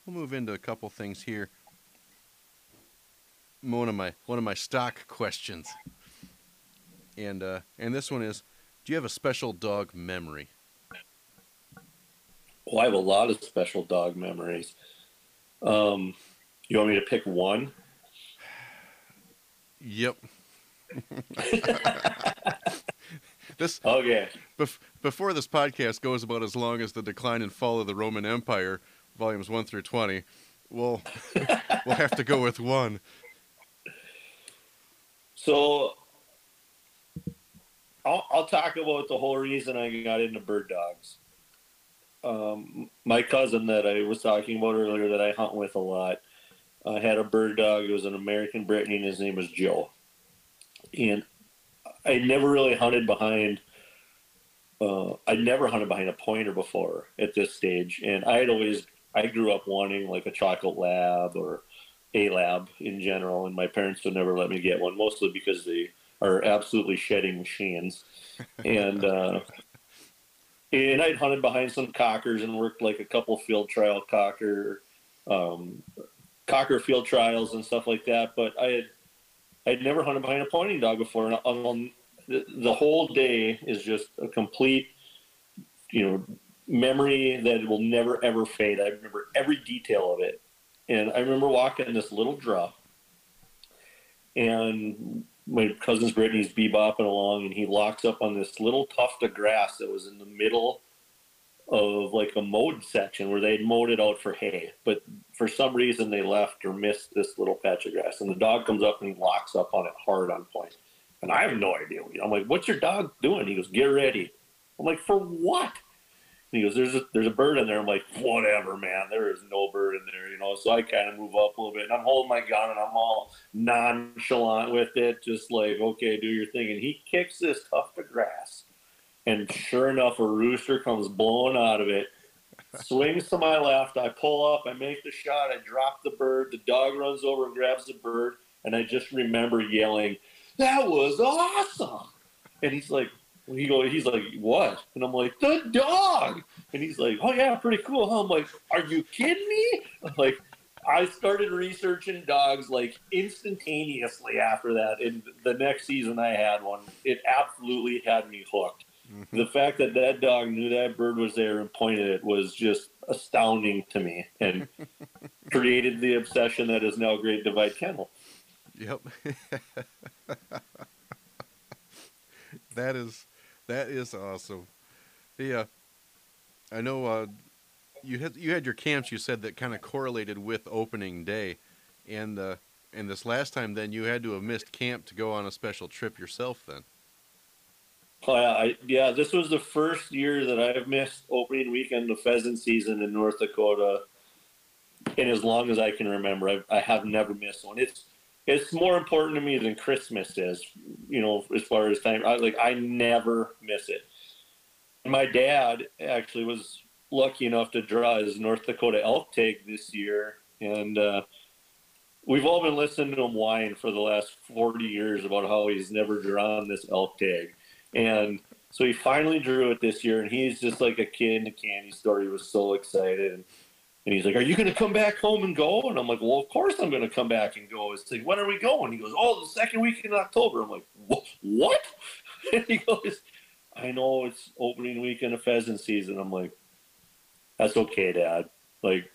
We'll move into a couple things here. One of my one of my stock questions, and uh, and this one is, do you have a special dog memory? Well, I have a lot of special dog memories. Um, you want me to pick one? Yep. this Okay. bef- before this podcast goes about as long as the decline and fall of the Roman Empire, volumes one through twenty. We'll we'll have to go with one. So I'll, I'll talk about the whole reason I got into bird dogs. Um, my cousin that I was talking about earlier that I hunt with a lot uh, had a bird dog. It was an American Brittany, and his name was Joe. And I never really hunted behind. Uh, I never hunted behind a pointer before at this stage, and I had always I grew up wanting like a chocolate lab or a lab in general, and my parents would never let me get one, mostly because they are absolutely shedding machines. And uh, and I'd hunted behind some cockers and worked like a couple field trial cocker, um, cocker field trials and stuff like that. But I had I'd never hunted behind a pointing dog before, and um, the, the whole day is just a complete, you know, memory that will never ever fade. I remember every detail of it. And I remember walking this little draw, and my cousin's Brittany's bebopping along, and he locks up on this little tuft of grass that was in the middle of like a mowed section where they'd mowed it out for hay, but for some reason they left or missed this little patch of grass, and the dog comes up and he locks up on it hard on point, and I have no idea. I'm like, "What's your dog doing?" He goes, "Get ready." I'm like, "For what?" And he goes, "There's a there's a bird in there." I'm like, "Whatever, man. There is no bird in there, you know." So I kind of move up a little bit, and I'm holding my gun, and I'm all nonchalant with it, just like, "Okay, do your thing." And he kicks this tuft of grass and sure enough, a rooster comes blowing out of it, swings to my left. I pull up, I make the shot, I drop the bird. The dog runs over and grabs the bird, and I just remember yelling, "That was awesome!" And he's like, he go, he's like, "What?" And I'm like, "The dog!" And he's like, "Oh yeah, pretty cool." Huh? I'm like, "Are you kidding me?" I'm like. I started researching dogs like instantaneously after that. And the next season I had one, it absolutely had me hooked. Mm-hmm. The fact that that dog knew that bird was there and pointed it was just astounding to me and created the obsession that is now Great Divide Kennel. Yep. that is that is awesome. Yeah, I know. Uh, you had you had your camps. You said that kind of correlated with opening day, and uh, and this last time, then you had to have missed camp to go on a special trip yourself. Then. Oh, yeah, I, yeah, this was the first year that I've missed opening weekend of pheasant season in North Dakota in as long as I can remember. I've, I have never missed one. It's it's more important to me than Christmas is, you know, as far as time. I, like I never miss it. My dad actually was lucky enough to draw his North Dakota elk tag this year, and uh, we've all been listening to him whine for the last forty years about how he's never drawn this elk tag and so he finally drew it this year, and he's just like a kid in a candy store. He was so excited. And, and he's like, Are you going to come back home and go? And I'm like, Well, of course I'm going to come back and go. It's like, When are we going? He goes, Oh, the second week in October. I'm like, What? And he goes, I know it's opening weekend of pheasant season. I'm like, That's okay, Dad. Like,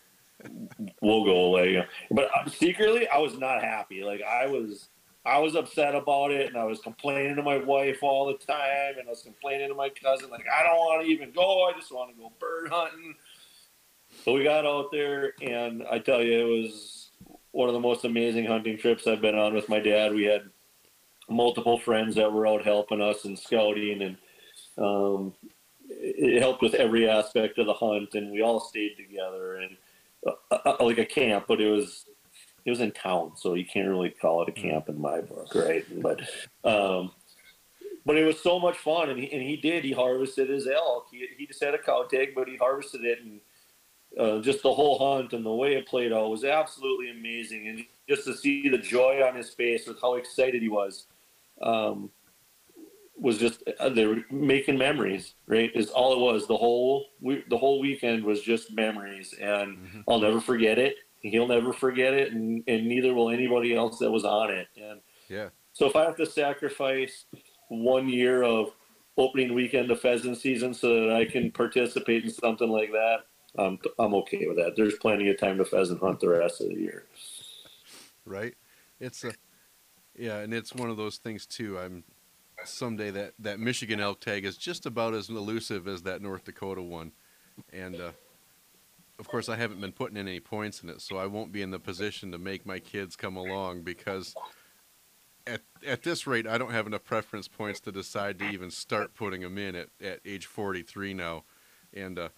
we'll go away. But uh, secretly, I was not happy. Like, I was I was upset about it, and I was complaining to my wife all the time, and I was complaining to my cousin, like, I don't want to even go. I just want to go bird hunting. So we got out there, and I tell you, it was one of the most amazing hunting trips I've been on with my dad. We had multiple friends that were out helping us and scouting, and um, it helped with every aspect of the hunt, and we all stayed together and uh, uh, like a camp, but it was it was in town, so you can't really call it a camp in my book, right? But um, but it was so much fun, and he, and he did. He harvested his elk. He, he just had a cow tag, but he harvested it, and uh, just the whole hunt and the way it played out was absolutely amazing. And just to see the joy on his face with how excited he was, um, was just uh, they were making memories. Right, is all it was. The whole we, the whole weekend was just memories, and mm-hmm. I'll never forget it he'll never forget it, and, and neither will anybody else that was on it. And yeah. So if I have to sacrifice one year of opening weekend of pheasant season so that I can participate in something like that, I'm I'm okay with that. There's plenty of time to pheasant hunt the rest of the year. Right. It's a yeah, and it's one of those things too. I'm someday that that Michigan elk tag is just about as elusive as that North Dakota one, and uh, of course, I haven't been putting in any points in it, so I won't be in the position to make my kids come along because at at this rate, I don't have enough preference points to decide to even start putting them in at, at age 43 now, and uh,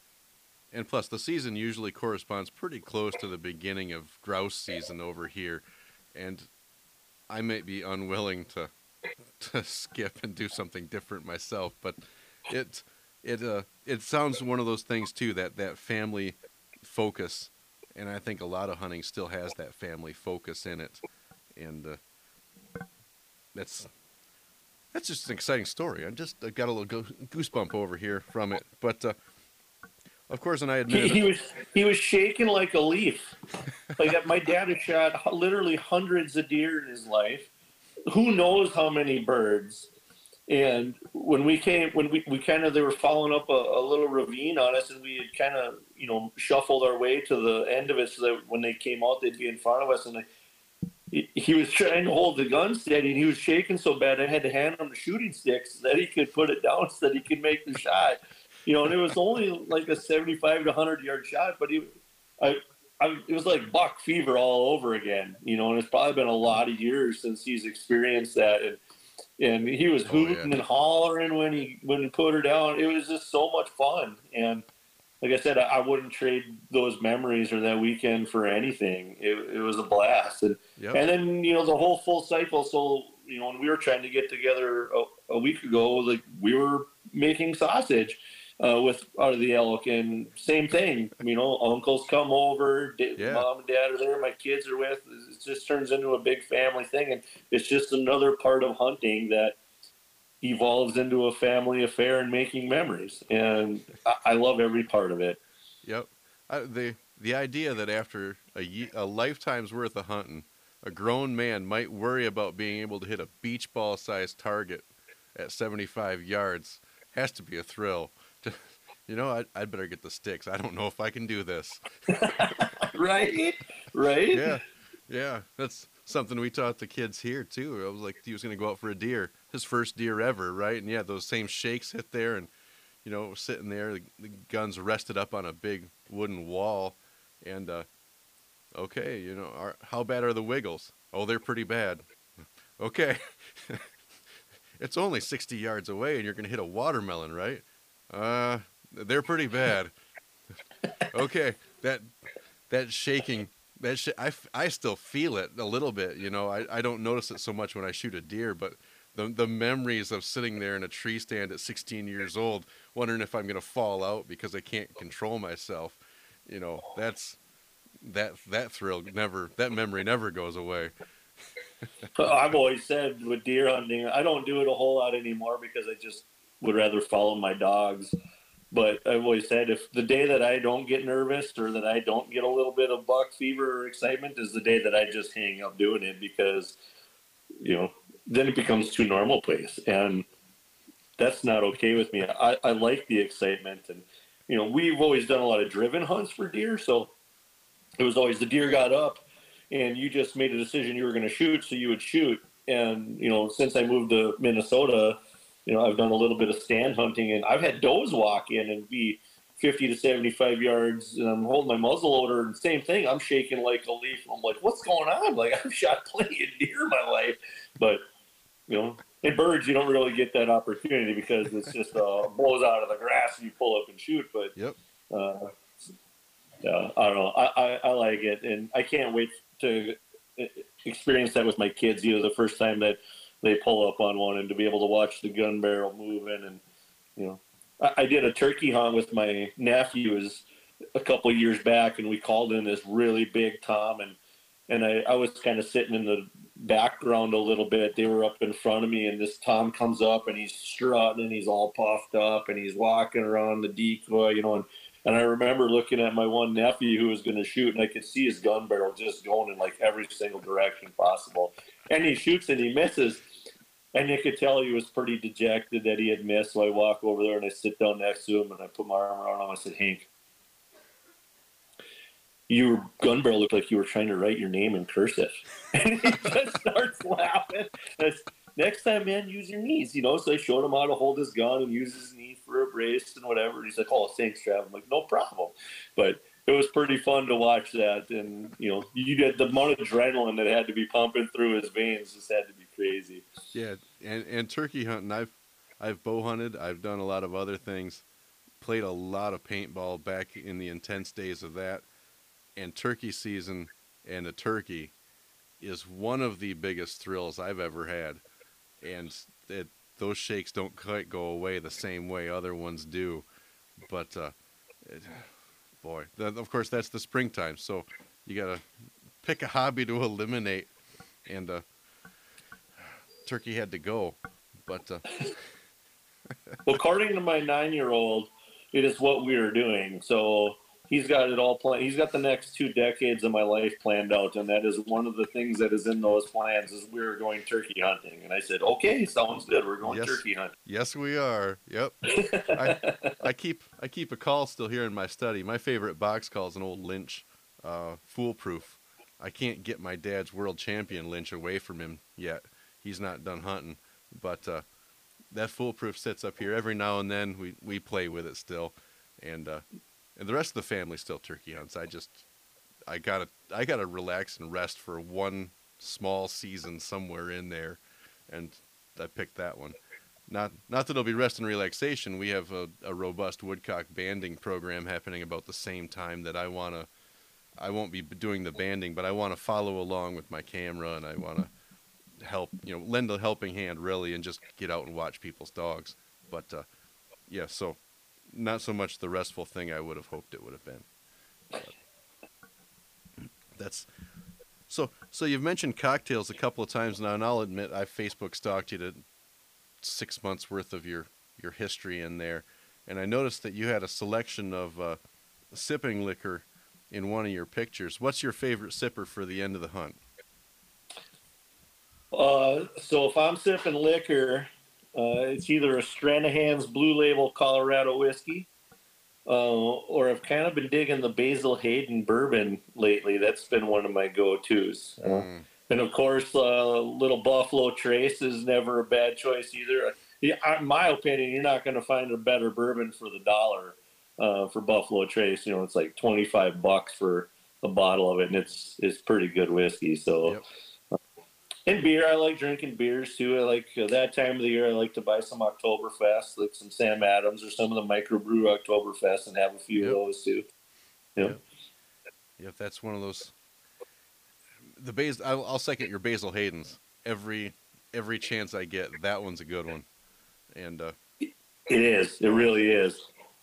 and plus the season usually corresponds pretty close to the beginning of grouse season over here, and I might be unwilling to to skip and do something different myself, but it it uh it sounds one of those things too that that family focus, and I think a lot of hunting still has that family focus in it, and uh, that's that's just an exciting story. I just I got a little goosebump over here from it, but uh, of course, and I admit he, he was he was shaking like a leaf. like my dad has shot literally hundreds of deer in his life. Who knows how many birds? And when we came, when we, we kind of, they were following up a, a, little ravine on us and we had kind of, you know, shuffled our way to the end of it so that when they came out, they'd be in front of us. And he, he was trying to hold the gun steady and he was shaking so bad I had to hand him the shooting sticks so that he could put it down so that he could make the shot. You know, and it was only like a 75 to 100 yard shot, but he, I, I, it was like buck fever all over again, you know, and it's probably been a lot of years since he's experienced that. And, and he was hooting oh, yeah. and hollering when he, when he put her down. It was just so much fun. And, like I said, I, I, wouldn't trade those memories or that weekend for anything. It, it was a blast, and yep. and then you know the whole full cycle. So you know when we were trying to get together a, a week ago, like we were making sausage uh, with out of the elk, and same thing. You know, uncles come over, yeah. mom and dad are there, my kids are with. It just turns into a big family thing, and it's just another part of hunting that evolves into a family affair and making memories. And I, I love every part of it. Yep. I, the the idea that after a, a lifetime's worth of hunting, a grown man might worry about being able to hit a beach ball sized target at 75 yards has to be a thrill. You know, I'd, I'd better get the sticks. I don't know if I can do this. right? Right? Yeah. Yeah. That's something we taught the kids here, too. I was like, he was going to go out for a deer his first deer ever, right? And yeah, those same shakes hit there, and you know, sitting there, the, the guns rested up on a big wooden wall, and uh, okay, you know, are, how bad are the wiggles? Oh, they're pretty bad. okay, it's only sixty yards away, and you're gonna hit a watermelon, right? Uh, they're pretty bad. okay, that that shaking that sh- I, I still feel it a little bit you know I, I don't notice it so much when i shoot a deer but the the memories of sitting there in a tree stand at 16 years old, wondering if I'm going to fall out because I can't control myself. You know, that's that that thrill never that memory never goes away. I've always said with deer hunting, I don't do it a whole lot anymore because I just would rather follow my dogs. But I've always said if the day that I don't get nervous or that I don't get a little bit of buck fever or excitement is the day that I just hang up doing it because you know then it becomes too normal place. And that's not okay with me. I, I like the excitement and you know we've always done a lot of driven hunts for deer. So it was always the deer got up and you just made a decision you were going to shoot so you would shoot. And you know since i moved to minnesota you know i've done a little bit of stand hunting and i've had does walk in and be 50 to 75 yards and I'm holding my muzzle loader and same thing. I'm shaking like a leaf. I'm like, what's going on? Like I've shot plenty of deer in my life, but you know, in birds, you don't really get that opportunity because it's just uh, blows out of the grass and you pull up and shoot. But yep. Uh, yeah, I don't know. I, I, I like it, and I can't wait to experience that with my kids. You know, the first time that they pull up on one and to be able to watch the gun barrel moving, and you know, I, I did a turkey hunt with my nephews a couple years back, and we called in this really big tom, and and I, I was kind of sitting in the background a little bit. They were up in front of me, and this Tom comes up and he's strutting and he's all puffed up and he's walking around the decoy, you know. And, and I remember looking at my one nephew who was going to shoot, and I could see his gun barrel just going in like every single direction possible. And he shoots and he misses. And you could tell he was pretty dejected that he had missed. So I walk over there and I sit down next to him and I put my arm around him. I said, Hank, your gun barrel looked like you were trying to write your name in cursive. and he just starts laughing. Next time, man, use your knees. You know, so I showed him how to hold his gun and use his knee for a brace and whatever. And he's like, "Oh, thanks, Trav." I'm like, "No problem." But it was pretty fun to watch that, and you know, you get the amount of adrenaline that had to be pumping through his veins just had to be crazy. Yeah, and and turkey hunting, I've I've bow hunted. I've done a lot of other things. Played a lot of paintball back in the intense days of that and turkey season and a turkey is one of the biggest thrills I've ever had. And it, those shakes don't quite go away the same way other ones do. But, uh, it, boy, of course, that's the springtime. So you got to pick a hobby to eliminate. And uh, turkey had to go. But. Uh, according to my nine year old, it is what we are doing. So he's got it all planned. He's got the next two decades of my life planned out, and that is one of the things that is in those plans. Is we are going turkey hunting, and I said, "Okay, sounds good. We're going yes. turkey hunting." Yes, we are. Yep. I, I, keep I keep a call still here in my study. My favorite box call is an old Lynch, uh, foolproof. I can't get my dad's world champion Lynch away from him yet. He's not done hunting, but uh, that foolproof sits up here every now and then. We we play with it still, and uh, and the rest of the family still turkey hunts. I just I gotta I gotta relax and rest for one small season somewhere in there, and I picked that one. Not not that it'll be rest and relaxation. We have a, a robust woodcock banding program happening about the same time that I wanna. I won't be doing the banding, but I want to follow along with my camera, and I want to help, you know, lend a helping hand really, and just get out and watch people's dogs. But uh, yeah, so not so much the restful thing I would have hoped it would have been. But that's so. So you've mentioned cocktails a couple of times now, and I'll admit I Facebook stalked you to six months worth of your your history in there, and I noticed that you had a selection of uh, sipping liquor in one of your pictures. What's your favorite sipper for the end of the hunt? Uh, so if I'm sipping liquor, uh, it's either a Stranahan's Blue Label Colorado whiskey, uh, or I've kind of been digging the Basil Hayden bourbon lately. That's been one of my go-tos. Mm. And of course, uh, little Buffalo Trace is never a bad choice either. In my opinion, you're not going to find a better bourbon for the dollar uh, for Buffalo Trace. You know, it's like 25 bucks for a bottle of it, and it's it's pretty good whiskey. So. Yep and beer, I like drinking beers too. I like uh, that time of the year. I like to buy some Oktoberfest, like some Sam Adams or some of the microbrew Oktoberfest, and have a few yep. of those too. Yep. yep. Yep, that's one of those. The basil, I'll, I'll second your Basil Hayden's every every chance I get. That one's a good one, and uh, it is. It really is.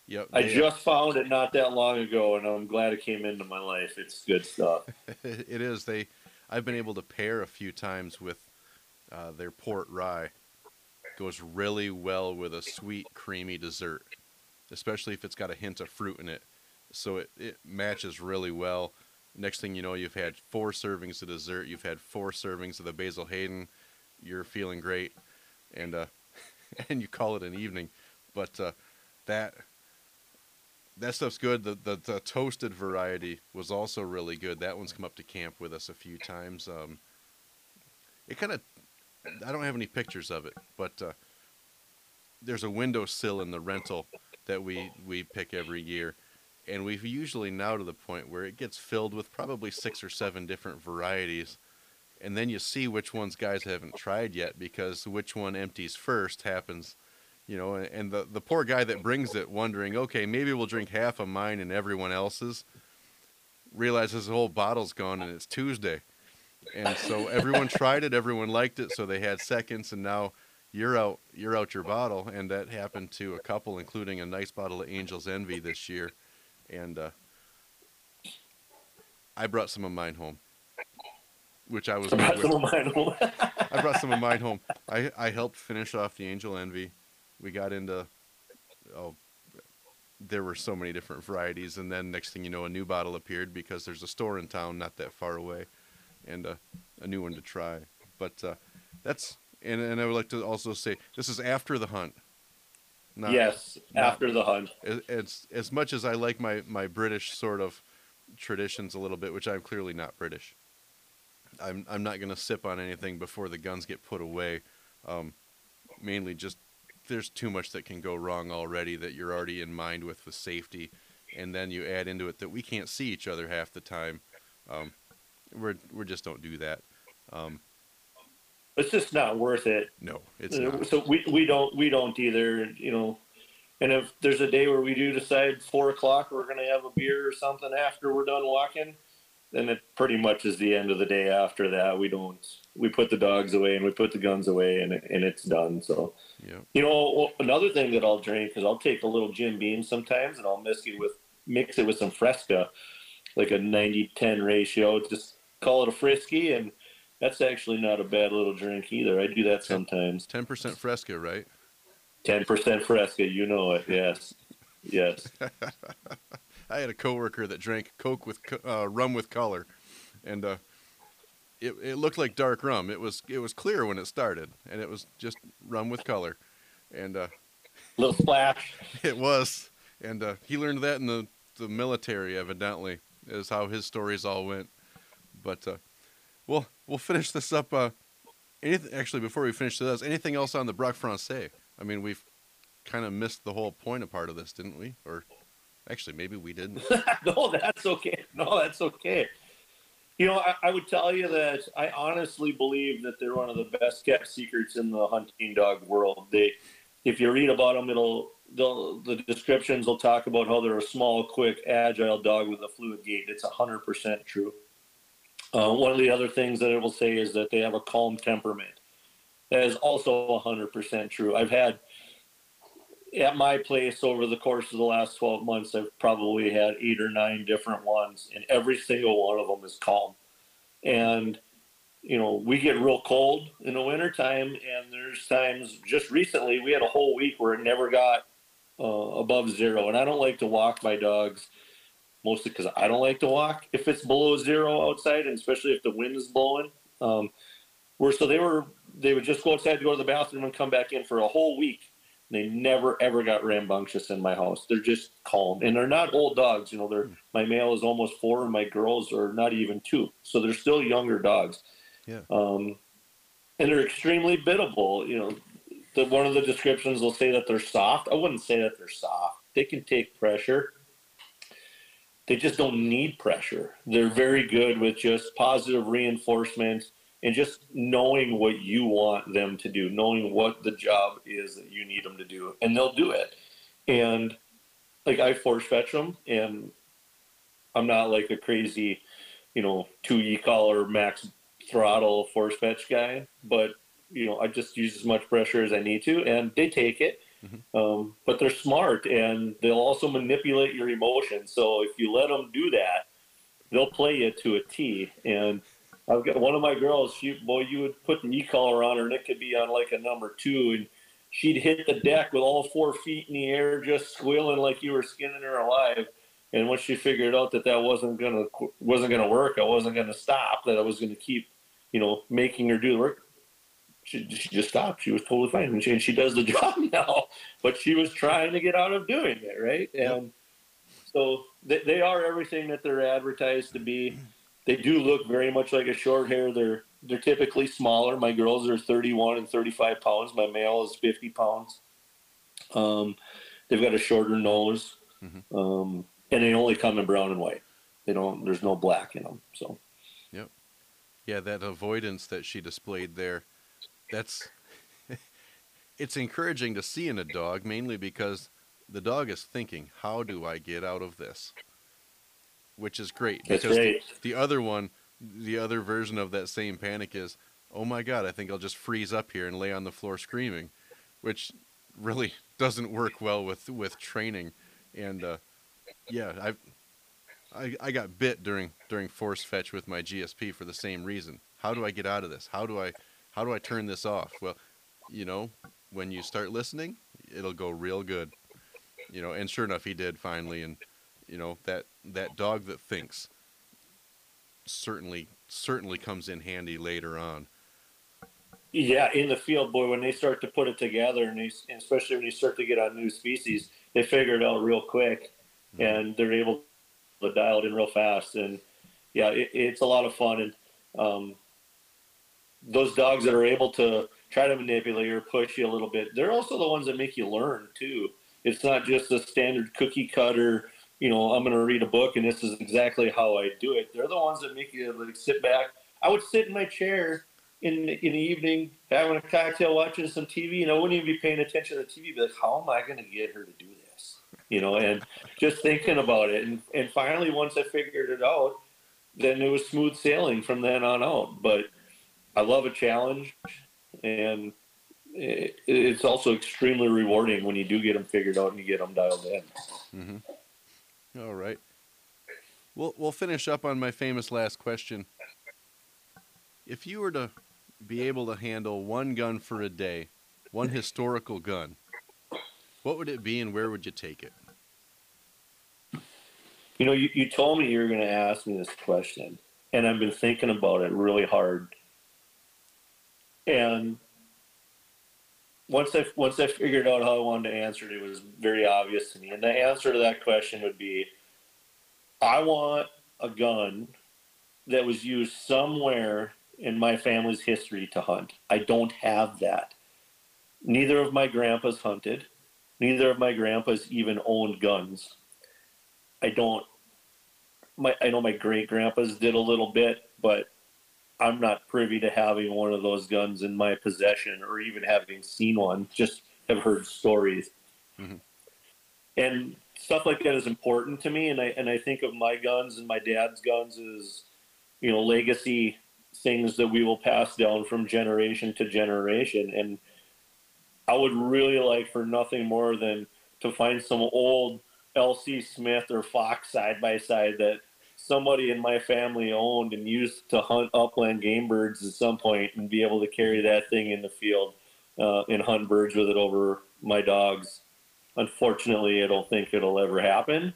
Yep. I just found it not that long ago, and I'm glad it came into my life. It's good stuff. it is. They I've been able to pair a few times with uh, their port rye. Goes really well with a sweet, creamy dessert, especially if it's got a hint of fruit in it. So it, it matches really well. Next thing you know, you've had four servings of dessert. You've had four servings of the Basil Hayden. You're feeling great, and uh, and you call it an evening. But uh, that that stuff's good. The, the, the toasted variety was also really good. That one's come up to camp with us a few times. Um, it kind of, I don't have any pictures of it, but uh, there's a windowsill in the rental that we we pick every year, and we've usually now to the point where it gets filled with probably six or seven different varieties. And then you see which ones guys haven't tried yet because which one empties first happens you know, and the the poor guy that brings it, wondering, okay, maybe we'll drink half of mine and everyone else's, realizes the whole bottle's gone and it's Tuesday, and so everyone tried it, everyone liked it, so they had seconds, and now you're out you're out your bottle, and that happened to a couple, including a nice bottle of Angel's Envy this year, and uh, I brought some of mine home which I was. I brought some of mine home. I brought some of mine home. I, I helped finish off the Angel Envy we got into oh there were so many different varieties and then next thing you know a new bottle appeared because there's a store in town not that far away and uh, a new one to try. But uh, that's and, and i would like to also say this is after the hunt not, yes after the hunt. it's as much as i like my my british sort of traditions a little bit which i'm clearly not british i'm, I'm not going to sip on anything before the guns get put away um, mainly just there's too much that can go wrong already that you're already in mind with with safety, and then you add into it that we can't see each other half the time. Um, we're we just don't do that. Um, it's just not worth it. No, it's not. So we we don't we don't either. You know, and if there's a day where we do decide four o'clock we're going to have a beer or something after we're done walking, then it pretty much is the end of the day. After that, we don't we put the dogs away and we put the guns away and and it's done. So, yeah. you know, another thing that I'll drink is I'll take a little Jim Beam sometimes and I'll mix it with mix it with some Fresca, like a 90-10 ratio. Just call it a frisky, and that's actually not a bad little drink either. I do that sometimes. Ten percent Fresca, right? Ten percent Fresca, you know it. Yes, yes. I had a coworker that drank Coke with uh, rum with color, and uh, it, it looked like dark rum. It was it was clear when it started, and it was just rum with color, and uh, little splash. It was, and uh, he learned that in the the military. Evidently, is how his stories all went. But uh, we'll we'll finish this up. Uh, anything actually before we finish this, anything else on the Braque Français I mean, we've kind of missed the whole point of part of this, didn't we? Or actually, maybe we didn't. no, that's okay. No, that's okay. You know, I, I, would tell you that I honestly believe that they're one of the best kept secrets in the hunting dog world. They, if you read about them, it'll the descriptions will talk about how they're a small, quick, agile dog with a fluid gait. It's hundred percent true. Uh, one of the other things that it will say is that they have a calm temperament. That is also 100% true. I've had at my place over the course of the last 12 months, I've probably had eight or nine different ones, and every single one of them is calm. And, you know, we get real cold in the wintertime, and there's times just recently we had a whole week where it never got uh, above zero. And I don't like to walk my dogs mostly because I don't like to walk if it's below zero outside, and especially if the wind is blowing. Um, where so they were, they would just go outside to go to the bathroom and come back in for a whole week. They never ever got rambunctious in my house. They're just calm, and they're not old dogs. You know, they're my male is almost four, and my girls are not even two, so they're still younger dogs. Yeah. Um, and they're extremely biddable. You know, the, one of the descriptions will say that they're soft. I wouldn't say that they're soft. They can take pressure they just don't need pressure. They're very good with just positive reinforcement and just knowing what you want them to do, knowing what the job is that you need them to do, and they'll do it. And like I force fetch them, and I'm not like a crazy, you know, two e collar max throttle force fetch guy, but you know I just use as much pressure as I need to, and they take it. Mm-hmm. Um, but they're smart and they'll also manipulate your emotions. So if you let them do that, they'll play you to a T. And I've got one of my girls. She, boy, you would put the e-collar on her, and it could be on like a number two, and she'd hit the deck with all four feet in the air, just squealing like you were skinning her alive. And once she figured out that that wasn't gonna wasn't gonna work, I wasn't gonna stop. That I was gonna keep, you know, making her do the work she, she just stopped. She was totally fine, and she, and she does the job now. But she was trying to get out of doing it, right? And so they, they are everything that they're advertised to be. They do look very much like a short hair. They're they're typically smaller. My girls are 31 and 35 pounds. My male is 50 pounds. Um, they've got a shorter nose, mm-hmm. um, and they only come in brown and white. They don't. There's no black in them. So. Yep. Yeah, that avoidance that she displayed there that's it's encouraging to see in a dog mainly because the dog is thinking, "How do I get out of this?" Which is great That's because. The, the other one, the other version of that same panic is, "Oh my god, I think I'll just freeze up here and lay on the floor screaming," which really doesn't work well with with training. And uh, yeah, I I I got bit during during force fetch with my GSP for the same reason. How do I get out of this? How do I how do I turn this off? Well, you know, when you start listening, it'll go real good. You know, and sure enough, he did finally, and you know that that dog that thinks certainly certainly comes in handy later on. Yeah, in the field, boy, when they start to put it together, and, they, and especially when you start to get on new species, they figure it out real quick, mm-hmm. and they're able to dial it in real fast. And yeah, it, it's a lot of fun. And um, those dogs that are able to try to manipulate or push you a little bit, they're also the ones that make you learn too. It's not just a standard cookie cutter, you know, I'm going to read a book and this is exactly how I do it. They're the ones that make you like sit back. I would sit in my chair in in the evening having a cocktail, watching some TV, and I wouldn't even be paying attention to the TV. Be like, how am I going to get her to do this? You know, and just thinking about it. And and finally, once I figured it out, then it was smooth sailing from then on out. But I love a challenge, and it's also extremely rewarding when you do get them figured out and you get them dialed in. Mm-hmm. All right. We'll we'll finish up on my famous last question. If you were to be able to handle one gun for a day, one historical gun, what would it be and where would you take it? You know, you, you told me you were going to ask me this question, and I've been thinking about it really hard and once I once I figured out how I wanted to answer it, it was very obvious to me. And the answer to that question would be, I want a gun that was used somewhere in my family's history to hunt. I don't have that. neither of my grandpas hunted. Neither of my grandpas even owned guns. I don't. My I know my great grandpas did a little bit, but I'm not privy to having one of those guns in my possession or even having seen one. Just have heard stories. Mm-hmm. And stuff like that is important to me and I and I think of my guns and my dad's guns as you know legacy things that we will pass down from generation to generation and I would really like for nothing more than to find some old LC Smith or Fox side by side that somebody in my family owned and used to hunt upland game birds at some point and be able to carry that thing in the field uh, and hunt birds with it over my dogs. Unfortunately, I don't think it'll ever happen.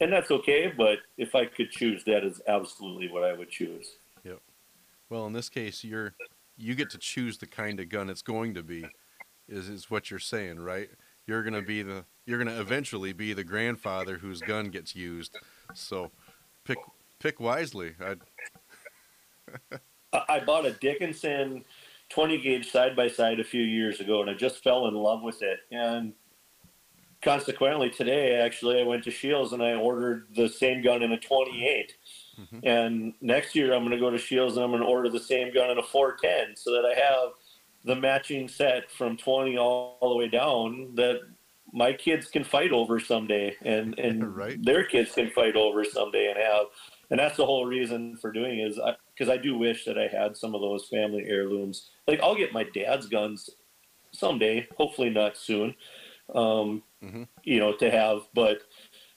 And that's okay, but if I could choose, that is absolutely what I would choose. Yep. Well, in this case, you're you get to choose the kind of gun it's going to be. Is is what you're saying, right? You're gonna be the you're gonna eventually be the grandfather whose gun gets used. So pick pick wisely. I I bought a Dickinson 20 gauge side by side a few years ago, and I just fell in love with it. And consequently, today actually I went to Scheels and I ordered the same gun in a 28. Mm-hmm. And next year I'm going to go to Scheels and I'm going to order the same gun in a 410 so that I have the matching set from 20 all, all the way down that my kids can fight over someday and and right. their kids can fight over someday and have and that's the whole reason for doing is because I, I, do wish that I had some of those family heirlooms. Like I'll get my dad's guns someday, hopefully not soon. Um, mm-hmm. You know, to have, but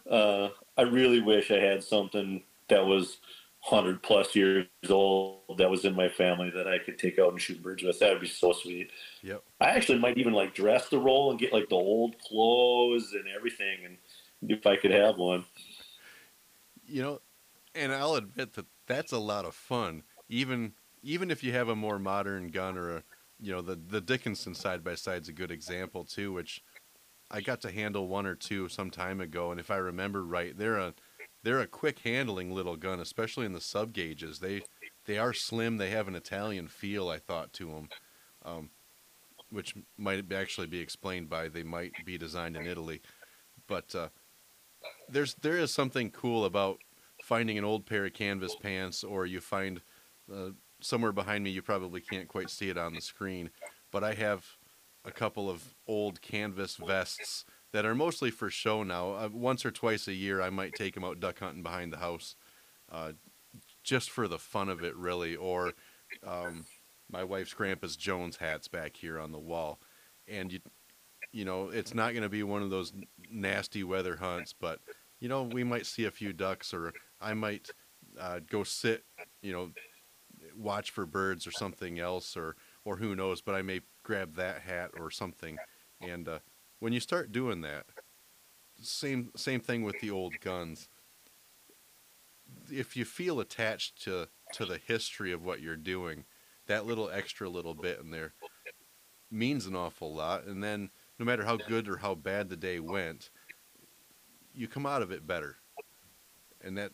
uh, I really wish I had something that was hundred plus years old that was in my family that I could take out and shoot birds with. That would be so sweet. Yep. I actually might even like dress the role and get like the old clothes and everything, and if I could have one. You know, and I'll admit that that's a lot of fun. Even even if you have a more modern gun or a, you know, the the Dickinson side by side is a good example too, which I got to handle one or two some time ago, and if I remember right, they're a they're a quick handling little gun, especially in the sub gauges. They they are slim. They have an Italian feel. I thought to them, um, which might actually be explained by they might be designed in Italy. But uh, there's there is something cool about finding an old pair of canvas pants, or you find uh, somewhere behind me. You probably can't quite see it on the screen, but I have a couple of old canvas vests that are mostly for show now. Uh, once or twice a year, I might take them out duck hunting behind the house, uh, just for the fun of it, really. Or um, my wife's grandpa's Jones hats back here on the wall, and you, you know, it's not going to be one of those nasty weather hunts, but you know, we might see a few ducks, or I might uh, go sit, you know, watch for birds or something else, or or who knows. But I may grab that hat or something, and uh, when you start doing that, same same thing with the old guns. If you feel attached to to the history of what you're doing, that little extra little bit in there means an awful lot. And then, no matter how good or how bad the day went, you come out of it better. And that,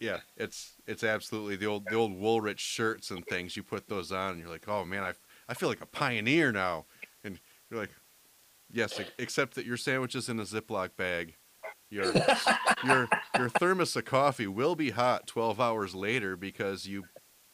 yeah, it's it's absolutely the old the old Woolrich shirts and things. You put those on, and you're like, oh man, I I feel like a pioneer now. And you're like, Yes, except that your sandwich is in a Ziploc bag. Your your your thermos of coffee will be hot 12 hours later because you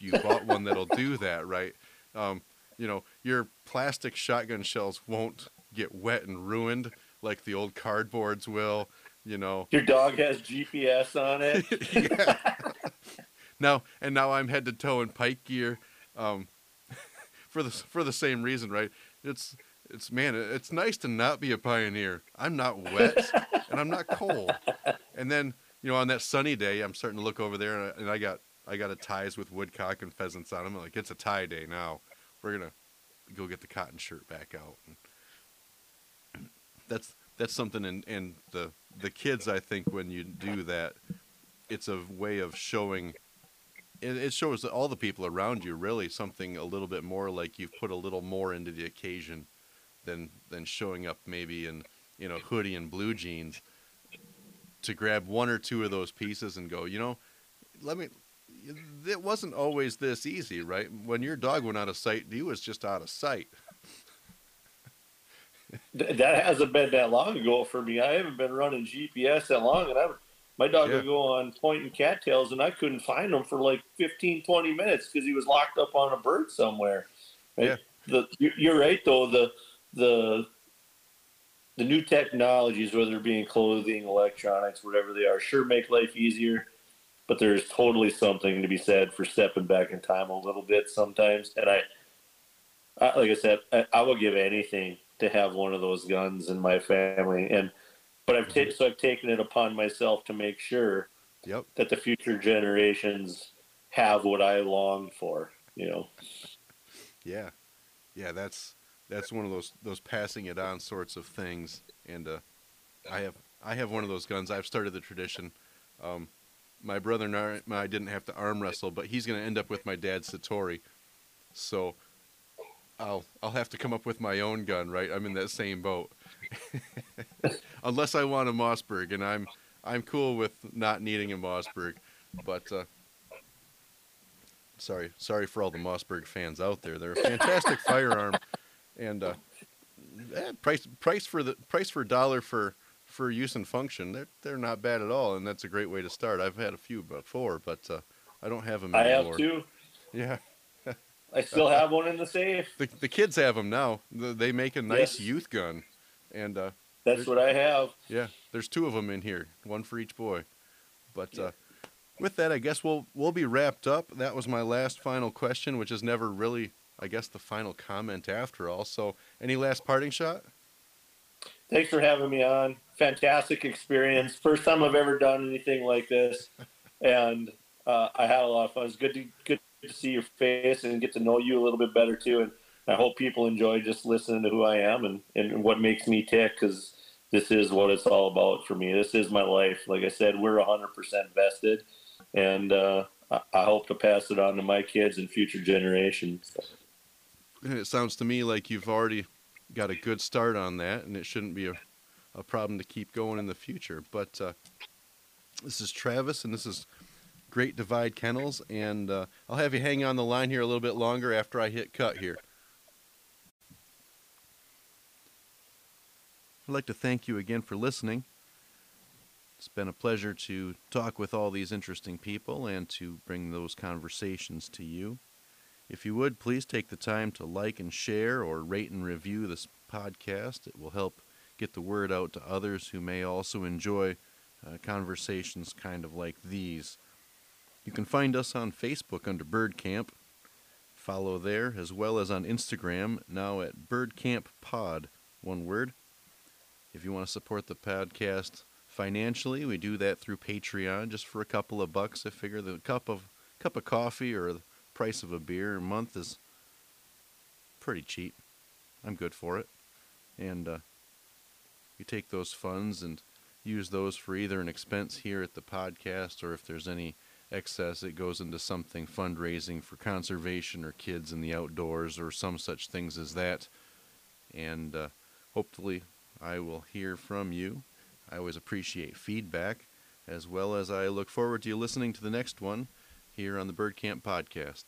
you bought one that'll do that, right? Um, you know, your plastic shotgun shells won't get wet and ruined like the old cardboards will, you know. Your dog has GPS on it. now and now I'm head to toe in pike gear um, for the for the same reason, right? It's it's man, it's nice to not be a pioneer. I'm not wet and I'm not cold. And then you know, on that sunny day, I'm starting to look over there, and I got I got a ties with woodcock and pheasants on them. I'm like, it's a tie day now. We're gonna go get the cotton shirt back out. And that's that's something. And and the the kids, I think, when you do that, it's a way of showing. It shows all the people around you really something a little bit more like you've put a little more into the occasion than than showing up maybe in you know hoodie and blue jeans to grab one or two of those pieces and go, you know, let me. It wasn't always this easy, right? When your dog went out of sight, he was just out of sight. that hasn't been that long ago for me. I haven't been running GPS that long, and I my dog Yeah. would go on point and cattails, and I couldn't find him for like 15, 20 minutes because he was locked up on a bird somewhere. Right? Yeah. The you- you're right though. The the the new technologies, whether it be in clothing, electronics, whatever they are, sure make life easier. But there's totally something to be said for stepping back in time a little bit sometimes. And I, I like I said, I, I will give anything to have one of those guns in my family. And but I've taken mm-hmm. so I've taken it upon myself to make sure Yep. that the future generations have what I long for. You know. Yeah, yeah. That's that's one of those those passing it on sorts of things. And uh, I have I have one of those guns. I've started the tradition. Um, my brother and I, didn't have to arm wrestle, but he's going to end up with my dad's Citori. So I'll I'll have to come up with my own gun, right? I'm in that same boat. Unless I want a Mossberg, and I'm I'm cool with not needing a Mossberg, but uh, sorry sorry for all the Mossberg fans out there. They're a fantastic firearm, and uh, eh, price price for the price for dollar for for use and function. They're they're not bad at all, and that's a great way to start. I've had a few before, but uh, I don't have them Anymore. I have two. Yeah, I still have one in the safe. the the kids have them now. They make a nice Yes. youth gun, and uh, That's what I have. yeah, there's two of them in here, one for each boy. But uh, with that, I guess we'll we'll be wrapped up. That was my last final question, which is never really, I guess, the final comment after all. So, any last parting shot? Thanks for having me on. Fantastic experience. First time I've ever done anything like this, and uh, I had a lot of fun. It's good to good to see your face and get to know you a little bit better too. And I hope people enjoy just listening to who I am and, and what makes me tick because this is what it's all about for me. This is my life. Like I said, we're 100% vested, and uh, I, I hope to pass it on to my kids and future generations. It sounds to me like you've already got a good start on that, and it shouldn't be a, a problem to keep going in the future. But uh, this is Travis, and this is Great Divide Kennels, and uh, I'll have you hang on the line here a little bit longer after I hit cut here. I'd like to thank you again for listening. It's been a pleasure to talk with all these interesting people and to bring those conversations to you. If you would, please take the time to like and share or rate and review this podcast. It will help get the word out to others who may also enjoy uh, conversations kind of like these. You can find us on Facebook under Bird Camp. Follow there as well as on Instagram, now at Bird Camp Pod, one word. If you want to support the podcast financially, we do that through Patreon just for a couple of bucks. I figure the cup of cup of coffee or price of a beer a month is pretty cheap. I'm good for it. And uh, you take those funds and use those for either an expense here at the podcast or if there's any excess, it goes into something fundraising for conservation or kids in the outdoors or some such things as that. And uh, hopefully, I will hear from you. I always appreciate feedback, as well as I look forward to you listening to the next one here on the Bird Camp Podcast.